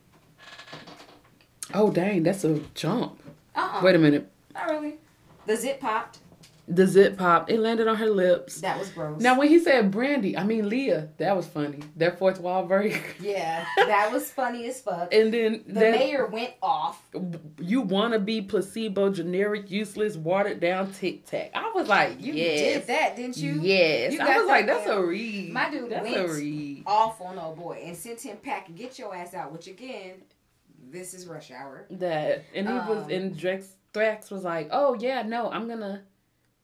oh dang, that's a jump. uh, uh Wait a minute, not really. The zip popped. The zip popped. It landed on her lips. That was gross. Now when he said Brandy, I mean Leah, that was funny. That fourth wall break. yeah, that was funny as fuck. And then The that mayor went off. you wanna be placebo, generic, useless, watered down tic tac. I was like, You yes. did that, didn't you? Yes. You I was like, that's a read. My dude that's went a read. off on old boy and sent him packing. Get your ass out. Which again, this is rush hour. That and he was Um, and Drex Thrax was like, Oh yeah, no, I'm gonna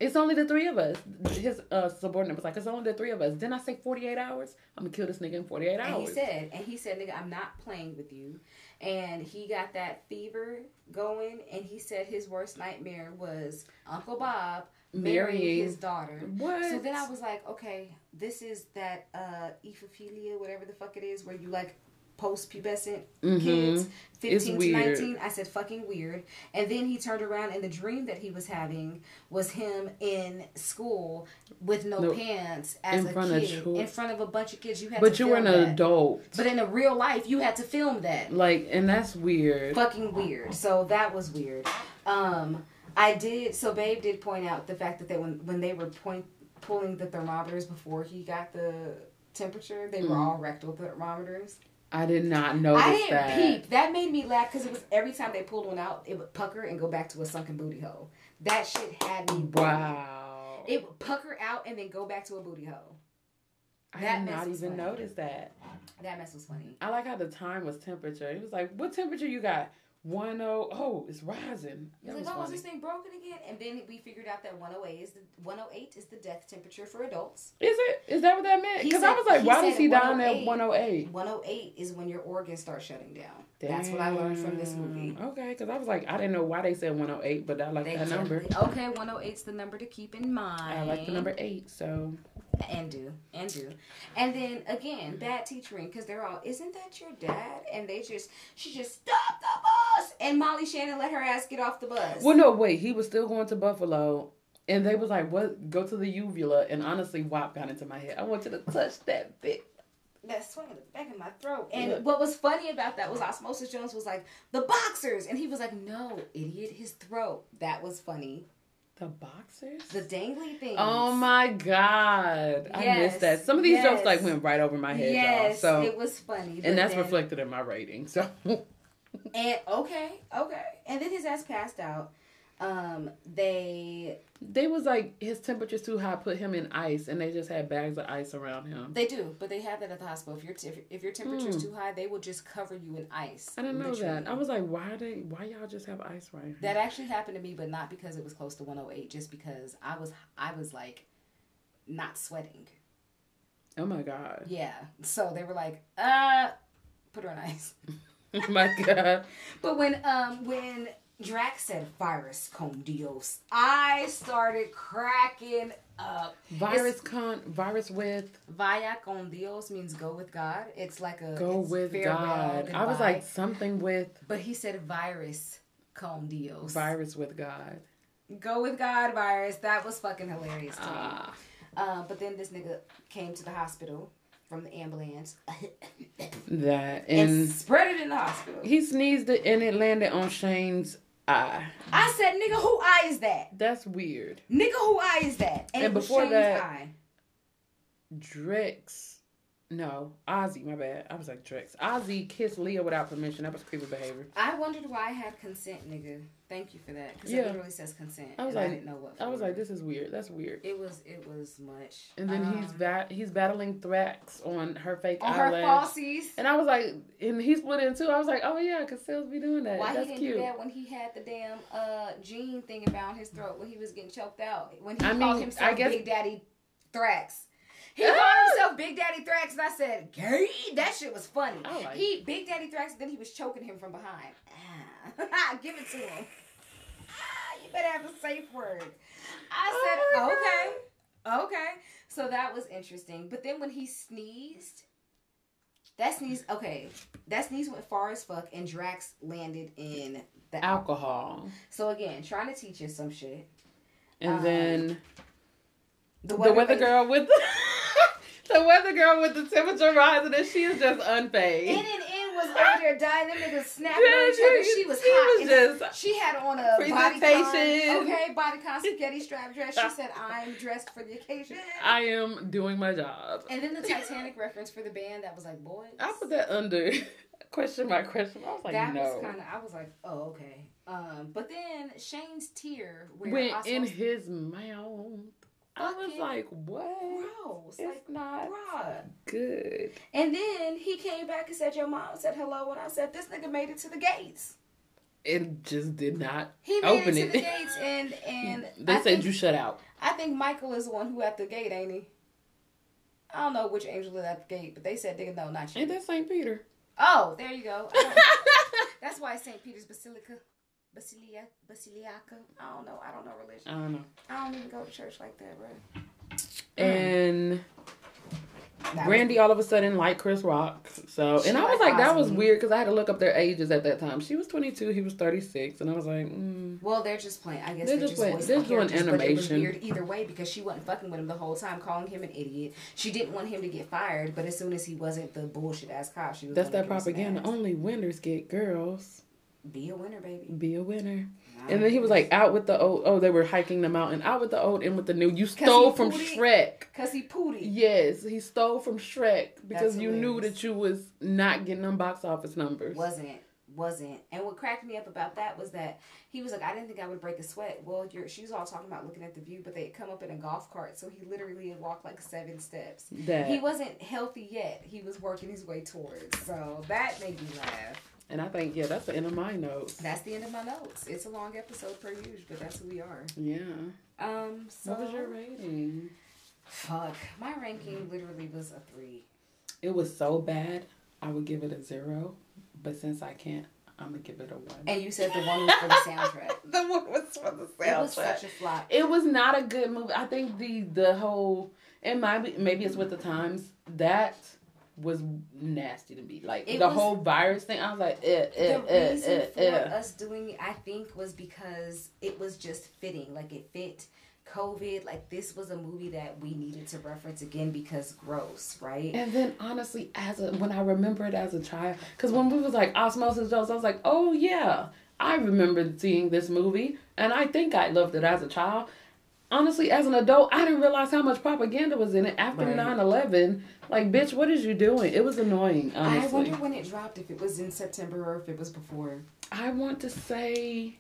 it's only the three of us. His uh, subordinate was like, It's only the three of us. Then I say forty eight hours? I'm gonna kill this nigga in forty eight hours. And he said, and he said, nigga, I'm not playing with you. And he got that fever going, and he said his worst nightmare was Uncle Bob marrying Marrying. his daughter. What? So then I was like, okay, this is that uh epiphilia, whatever the fuck it is, where you like post-pubescent Mhm. kids, It's 15 to weird. 19. I said fucking weird. And then he turned around and the dream that he was having was him in school with no, No, pants as a kid in front of a bunch of kids. You had to But you were an that. adult. But in a real life, you had to film that. like and that's weird. Fucking weird. So that was weird. Um, I did. So Babe did point out the fact that they when when they were point pulling the thermometers before he got the temperature, they were Mhm. all rectal thermometers. I did not notice that. I didn't that. peep. That made me laugh because it was every time they pulled one out, it would pucker and go back to a sunken booty hole. That shit had me. Wow. It would pucker out and then go back to a booty hole. I that did not even notice that. That mess was funny. I like how the time was temperature. He was like, "What temperature you got?" One oh oh, it's rising. That like, oh, is this thing broken again? And then we figured out that one oh eight is the one oh eight is the death temperature for adults. Is it? Is that what that meant? Because I was like, why was he down at oh one oh eight? One oh eight is when your organs start shutting down. Damn. That's what I learned from this movie. Okay, because I was like, I didn't know why they said one oh eight, but I like they that number. Okay, one oh eight's the number to keep in mind. I like the number eight, so and do and do and then again bad teaching because they're all isn't that your dad? And they just she just stopped the bus! And molly shannon let her ass get off the bus. Well no wait he was still going to buffalo and they was like what? Go to the uvula? And honestly WAP got into my head. I want you to touch that bit. That swing in the back of my throat. And what was funny about that was Osmosis Jones was like, the boxers. And he was like, no, idiot, his throat. That was funny. The boxers? The dangly things. Oh my god. Yes. I missed that. Some of these yes. jokes like went right over my head, yes, y'all. So it was funny. And that's then, reflected in my rating. So And okay, okay. And then his ass passed out um, they they was like his temperature's too high, put him in ice, and they just had bags of ice around him. They do, but they have that at the hospital. If your if, if your temperature's mm. too high, they will just cover you in ice. I didn't literally. know that. I was like, why they why y'all just have ice right here? That actually happened to me, but not because it was close to 108, just because I was I was like not sweating. Oh my god. Yeah. So they were like, uh, put her in ice. oh my god. but when um when Drax said virus con Dios. I started cracking up. Virus it's, con virus with Vaya con Dios means go with God. It's like a go with God. I was like something with But he said virus con Dios. Virus with God. Go with God virus. That was fucking hilarious to ah. me. Uh, but then this nigga came to the hospital from the ambulance. that and, and, spread it in the hospital. He sneezed it and it landed on Shane's eye. I said, nigga, who eye is that? That's weird. Nigga, who eye is that? And, and before that, eye. Drix no, Ozzy, my bad. I was like Drix. Ozzy kissed Leah without permission. That was creepy behavior. I wondered why I had consent, nigga. Thank you for that. Because yeah. it literally says consent. I was like, I didn't know what. I was like, this is weird. That's weird. It was. It was much. And then um, he's bat. He's battling Thrax on her fake on eyelash. her falsies. And I was like, and he split in two. I was like, oh yeah, because Sales be doing that. Why That's he didn't cute. do that when he had the damn uh gene thing around his throat when he was getting choked out when he I called mean, himself I guess, Big Daddy Thrax. He called himself Big Daddy Thrax, and I said, "Gay." That shit was funny. Like he Big Daddy Thrax, then he was choking him from behind. Ah. Give it to him. Ah, you better have a safe word. I said, oh "Okay, okay." So that was interesting. But then when he sneezed, that sneeze, okay, that sneeze went far as fuck, and Drax landed in the alcohol. So again, trying to teach you some shit. And um, then the weather, the weather girl with the the weather girl with the temperature rising and she is just unfazed. In and in was over there dying. Them niggas snapping yeah, on each other. She was she hot. Was just she had on a bodycon, okay, bodycon spaghetti strap dress. She said, "I'm dressed for the occasion. I am doing my job." And then the Titanic reference for the band that was like, "Boys." I put that under question my question. I was like, that no. was kind of. I was like, oh okay. Um, but then Shane's tear went in his mouth. I was like, what? Gross. It's like, not bruh. good. And then he came back and said, Your mom said hello. And I said, This nigga made it to the gates. It just did not he made open it to it. the gates and and they I said think, you shut out. I think Michael is the one who at the gate, ain't he? I don't know which angel is at the gate, but they said nigga no, not you. Ain't that Saint Peter? Oh, there you go. That's why Saint Peter's Basilica. Basilia, Basiliaca. I don't know. I don't know religion. I don't know. I don't even go to church like that, bro. And that Brandy all of a sudden liked Chris Rock. So, and I was like, that was weird because I had to look up their ages at that time. She was 22, he was 36, and I was like, mm. well, they're just playing. I guess they're, they're just, playing. They're doing animation. But it was weird either way because she wasn't fucking with him the whole time, calling him an idiot. She didn't want him to get fired, but as soon as he wasn't the bullshit ass cop, she was. That's that propaganda. Only winners get girls. Be a winner, baby. Be a winner. And then he was like out with the old. Oh, they were hiking the mountain. Out with the old, in with the new. You stole from Shrek. Cause he pooty. Yes, he stole from Shrek because That's you knew that you was not getting them box office numbers. Wasn't wasn't. And what cracked me up about that was that he was like, I didn't think I would break a sweat. Well, your was all talking about looking at the view, but they had come up in a golf cart, so he literally had walked like seven steps. That. He wasn't healthy yet. He was working his way towards. So that made me laugh. And I think, yeah, that's the end of my notes. That's the end of my notes. It's a long episode per usual, but that's who we are. Yeah. Um. So what was your rating? Fuck, my ranking literally was a three. It was so bad, I would give it a zero. But since I can't, I'm gonna give it a one. And you said the one was for the soundtrack. the one was for the soundtrack. It was such a flop. It was not a good movie. I think the the whole it might be maybe it's with the times that was nasty to me. Like it the was, whole virus thing, I was like, eh, eh, the eh, reason eh, for eh. us doing it, I think, was because it was just fitting. Like it fit COVID, like this was a movie that we needed to reference again because gross, right? And then honestly, as a when I remember it as a child, because when we was like Osmosis Jones, I was like, oh yeah, I remember seeing this movie, and I think I loved it as a child. Honestly, as an adult, I didn't realize how much propaganda was in it after right. 9-11. Like, bitch, what is you doing? It was annoying, honestly. I wonder when it dropped, if it was in September or if it was before. I want to say,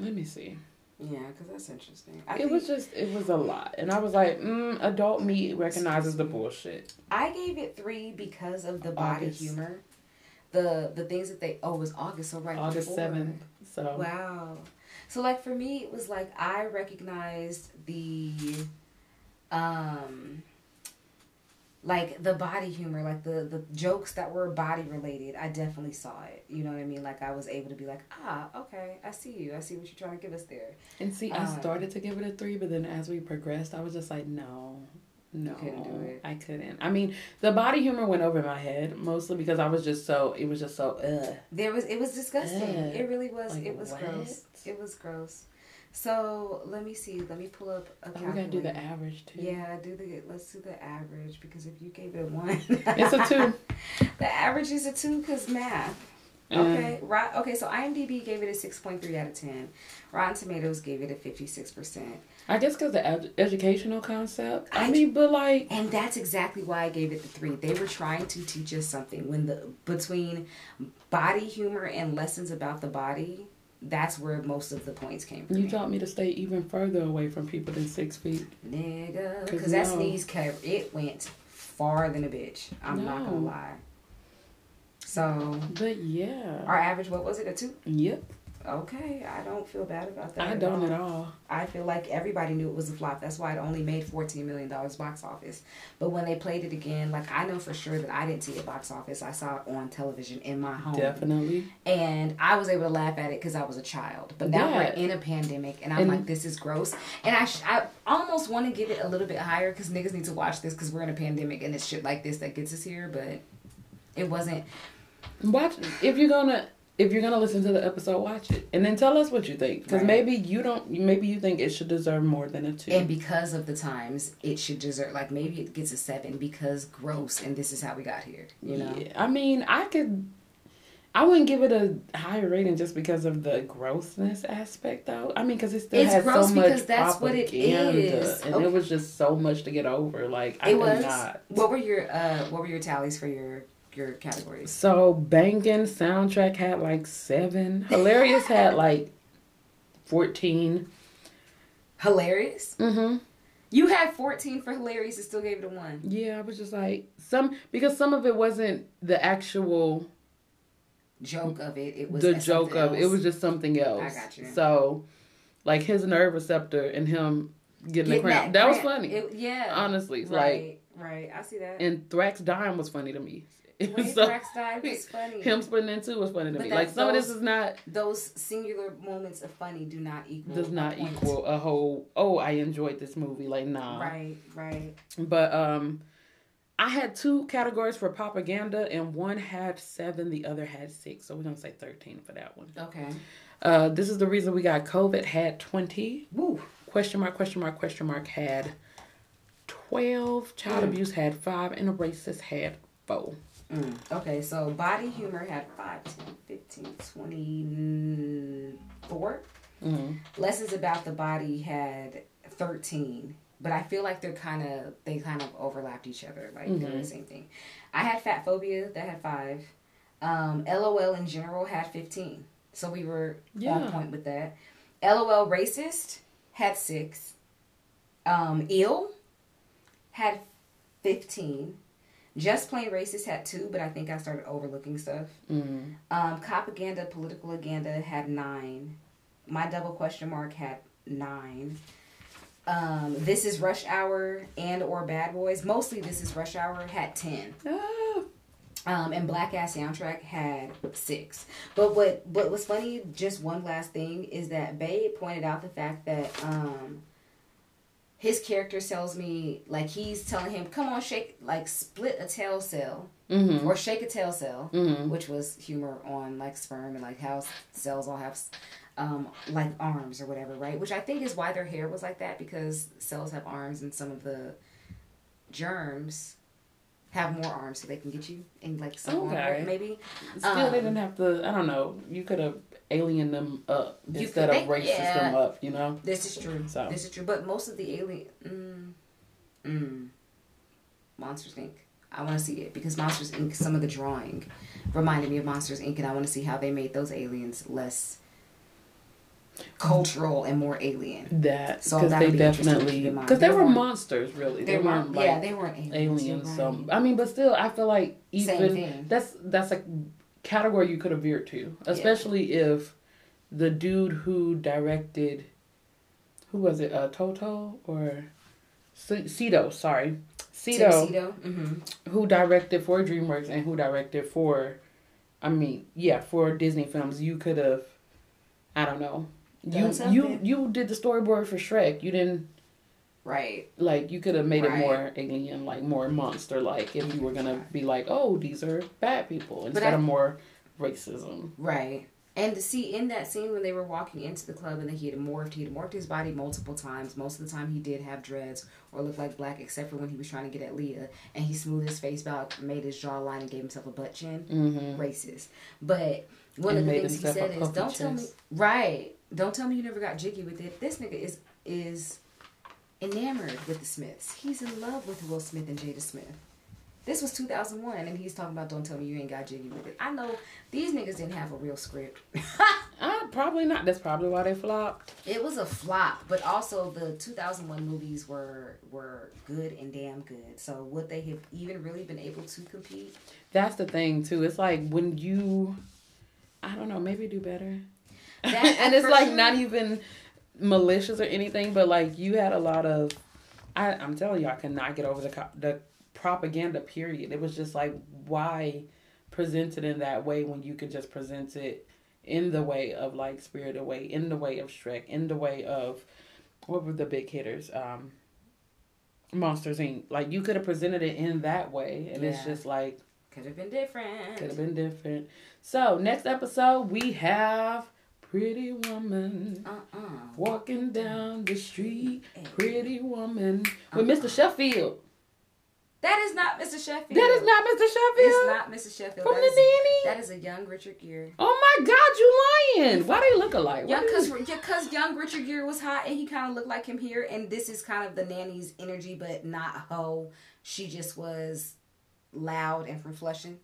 let me see. Yeah, because that's interesting. I it was just, it was a lot. And I was like, mm, adult me recognizes the bullshit. I gave it three because of the body August. humor. The the things that they, oh, it was August, so right August before. 7th. So. Wow. So, like, for me, it was like I recognized the, um, like the body humor, like the the jokes that were body related, I definitely saw it. You know what I mean? Like I was able to be like, ah, okay, I see you. I see what you're trying to give us there. And see, um, I started to give it a three, but then as we progressed, I was just like, no, no, couldn't do it. I couldn't. I mean, the body humor went over my head mostly because I was just so. It was just so. Ugh. There was. It was disgusting. Ugh. It really was. Like, it was what? gross. It was gross. So let me see. Let me pull up a. Oh, we gotta do the average too. Yeah, do the. Let's do the average because if you gave it a one, it's a two. the average is a two because math. Okay, right. Okay, so IMDb gave it a six point three out of ten. Rotten Tomatoes gave it a fifty six percent. I guess because the ed- educational concept. I, I mean, but like, and that's exactly why I gave it the three. They were trying to teach us something when the between body humor and lessons about the body that's where most of the points came from. You taught me to stay even further away from people than six feet. Nigga. Because that sneeze cut, it went far than a bitch. I'm no. not going to lie. So. But yeah. Our average, what was it, a two? Yep. Okay, I don't feel bad about that. I at don't all. at all. I feel like everybody knew it was a flop. That's why it only made fourteen million dollars box office. But when they played it again, like I know for sure that I didn't see it box office. I saw it on television in my home. Definitely. And I was able to laugh at it because I was a child. But now yeah. we're in a pandemic, and I'm and like, this is gross. And I, sh- I almost want to give it a little bit higher because niggas need to watch this because we're in a pandemic and it's shit like this that gets us here. But it wasn't. Watch if you're gonna if you're gonna listen to the episode, watch it and then tell us what you think. Because right. maybe you don't. Maybe you think it should deserve more than a two. And because of the times, it should deserve like maybe it gets a seven because gross, and this is how we got here. You know. Yeah. I mean, I could. I wouldn't give it a higher rating just because of the grossness aspect, though. I mean, because it still it's has so much that's propaganda, what it is. and okay. it was just so much to get over. Like I it was. Not. What were your uh What were your tallies for your your categories? So banging soundtrack had like seven. Hilarious had like fourteen. Hilarious. Mm-hmm. You had fourteen for hilarious and still gave it a one. Yeah, I was just like some because some of it wasn't the actual joke of it. It was the joke of it. It was just something else. I got you. So, like his nerve receptor and him getting, the cramp. That, that was funny. It, yeah. Honestly, right, like right. I see that. And Thrax dying was funny to me. Was so, was funny. Him splitting in two was funny to but me. Like some those, of this is not those singular moments of funny do not equal does not equal a whole. Oh, I enjoyed this movie. Like nah. Right, right. But um, I had two categories for propaganda, and one had seven, the other had six. So we're gonna say thirteen for that one. Okay. Uh, this is the reason we got COVID had twenty. Woo. Question mark? Question mark? Question mark? Had twelve. Child mm. abuse had five, and a racist had four. Mm, okay, so body humor had 5, 10, 15, 24. Mm-hmm. Lessons about the body had 13. But I feel like they're kind of, they kind of overlapped each other. Like mm-hmm. they're the mm-hmm. same thing. I had fat phobia that had 5. Um, LOL in general had 15. So we were yeah. on point with that. LOL racist had six. Um, ill had 15. Just plain racist had two, but I think I started overlooking stuff. Mm-hmm. Um, propaganda, political agenda had nine. My double question mark had nine. Um, this is Rush Hour and or Bad Boys. Mostly This is Rush Hour had ten. Ah. Um, and Black Ass Soundtrack had six. But what what was funny, just one last thing, is that Bay pointed out the fact that um, his character tells me like he's telling him, "Come on, shake like split a tail cell." Mm-hmm. Or shake a tail cell, mm-hmm. which was humor on like sperm and like how cells all have um, like arms or whatever, right? Which I think is why their hair was like that because cells have arms and some of the germs have more arms so they can get you and like some okay. maybe. Still, um, they didn't have to. I don't know. You could have alien them up instead of racist yeah, them up. You know. This is true. So. This is true. But most of the alien, mm, mm, Monsters Inc. I want to see it because Monsters Inc. Some of the drawing reminded me of Monsters Inc. And I want to see how they made those aliens less cultural and more alien. That so because they definitely because they, they, were monsters really. They, they weren't like yeah they weren't aliens. aliens right. So I mean, but still, I feel like even that's that's a category you could have veered to, especially yeah. if the dude who directed who was it uh Toto or Sito sorry Sito, mm-hmm. who directed for DreamWorks and who directed for I mean yeah for Disney films you could have I don't know you you you did the storyboard for Shrek. You didn't. Right. Like you could have made right. it more alien, like more monster like, if you were gonna be like, oh, these are bad people instead I, of more racism. Right. And to see in that scene when they were walking into the club and he had morphed, he had morphed his body multiple times. Most of the time he did have dreads or looked like black, except for when he was trying to get at Leah. And he smoothed his face back, made his jawline, and gave himself a butt chin. Mm-hmm. Racist. But one and of the things he said is, "Don't tell me." Right. Don't tell me you never got jiggy with it. This nigga is is enamored with the Smiths. He's in love with Will Smith and Jada Smith. This was 2001, and he's talking about don't tell me you ain't got jiggy with it. I know these niggas didn't have a real script. uh, probably not. That's probably why they flopped. It was a flop, but also the 2001 movies were were good and damn good. So would they have even really been able to compete? That's the thing too. It's like when you, I don't know, maybe do better. That, and it's like sure. not even malicious or anything, but like you had a lot of. I, I'm telling you, I cannot get over the the propaganda. Period. It was just like why present it in that way when you could just present it in the way of like Spirit Away, in the way of Shrek, in the way of what were the big hitters? Um, Monsters Inc. Like you could have presented it in that way, and yeah. it's just like could have been different. Could have been different. So next episode we have Pretty woman uh-uh. walking down the street. Pretty woman uh-uh. with Mr. Sheffield. That is not Mr. Sheffield. That is not Mr. Sheffield. It's not Mr. Sheffield. From that the is, nanny. That is a young Richard Gere. Oh my God, you lying? Why do they look alike? Yeah, because because young Richard Gere was hot and he kind of looked like him here, and this is kind of the nanny's energy, but not hoe. She just was loud and from Flushing.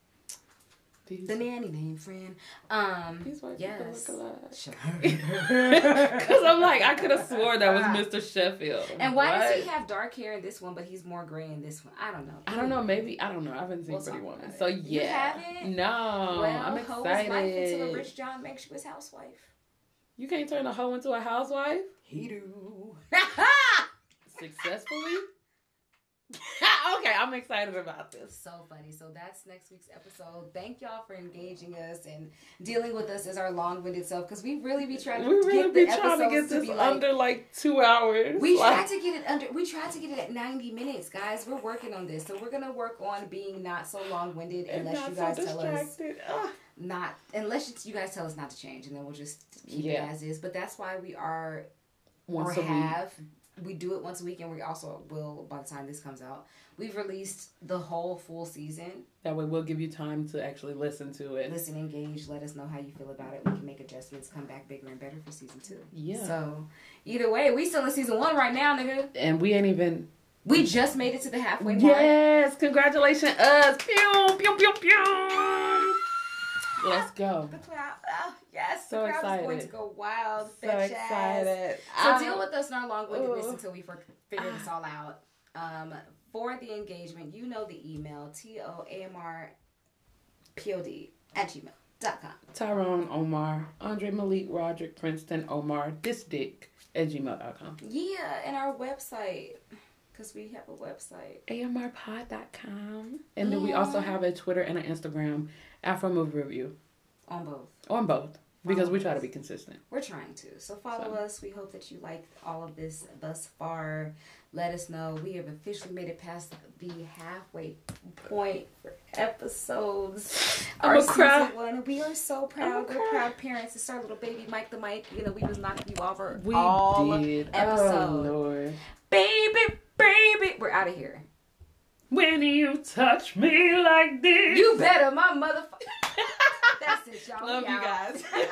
These, the nanny named Fran. Um, these white yes. people look alike. Because I'm like, I could have swore that was Mr. Sheffield. And why what? does he have dark hair in this one, but he's more gray in this one? I don't know. I don't know. Maybe I don't know. I haven't seen we'll Pretty Woman, so yeah. You haven't? No. Well, I'm excited. life until a rich John makes you his housewife. You can't turn a hoe into a housewife. He do. Successfully. okay, I'm excited about this. So funny. So that's next week's episode. Thank y'all for engaging us and dealing with us as our long-winded self because we really be trying to we really get be trying to get this to under like, like, two hours. We like, tried to get it under. We tried to get it at 90 minutes, guys. We're working on this, so we're gonna work on being not so long-winded unless you guys so tell us. Ugh. Ah. Not unless you guys tell us not to change, and then we'll just keep yeah. it as is. But that's why we are Once or have. Week we do it once a week, and we also will by the time this comes out. We've released the whole full season. That way, we'll give you time to actually listen to it. Listen, engage. Let us know how you feel about it. We can make adjustments. Come back bigger and better for season two. Yeah. So either way, we still in season one right now, nigga. And we ain't even. We just made it to the halfway mark. Yes, congratulations, us. Pew, pew, pew, pew. Let's go. The crowd, oh, yes, so the crowd excited. is going to go wild. So excited. So I, deal with us in our long-windedness until we figure this all out. Um, for the engagement, you know the email t o a m r p o d at gmail.com. Tyrone Omar, Andre Malik, Roderick Princeton Omar, this dick at gmail.com. Yeah, and our website. Because we have a website. AMRpod.com. And then we also have a Twitter and an Instagram, Afro Movie Review. On both. On both. Because we try to be consistent. We're trying to. So follow so. us. We hope that you like all of this thus far. Let us know. We have officially made it past the halfway point for episodes. I'm our season one. We are so proud. We're proud parents. It's our little baby Mike the Mike. You know, we was knocking you over we all did. episode. Oh, Lord. Baby, baby. We're out of here. When you touch me like this. You better, my motherfucker. That's it, y'all. Love we you out. guys.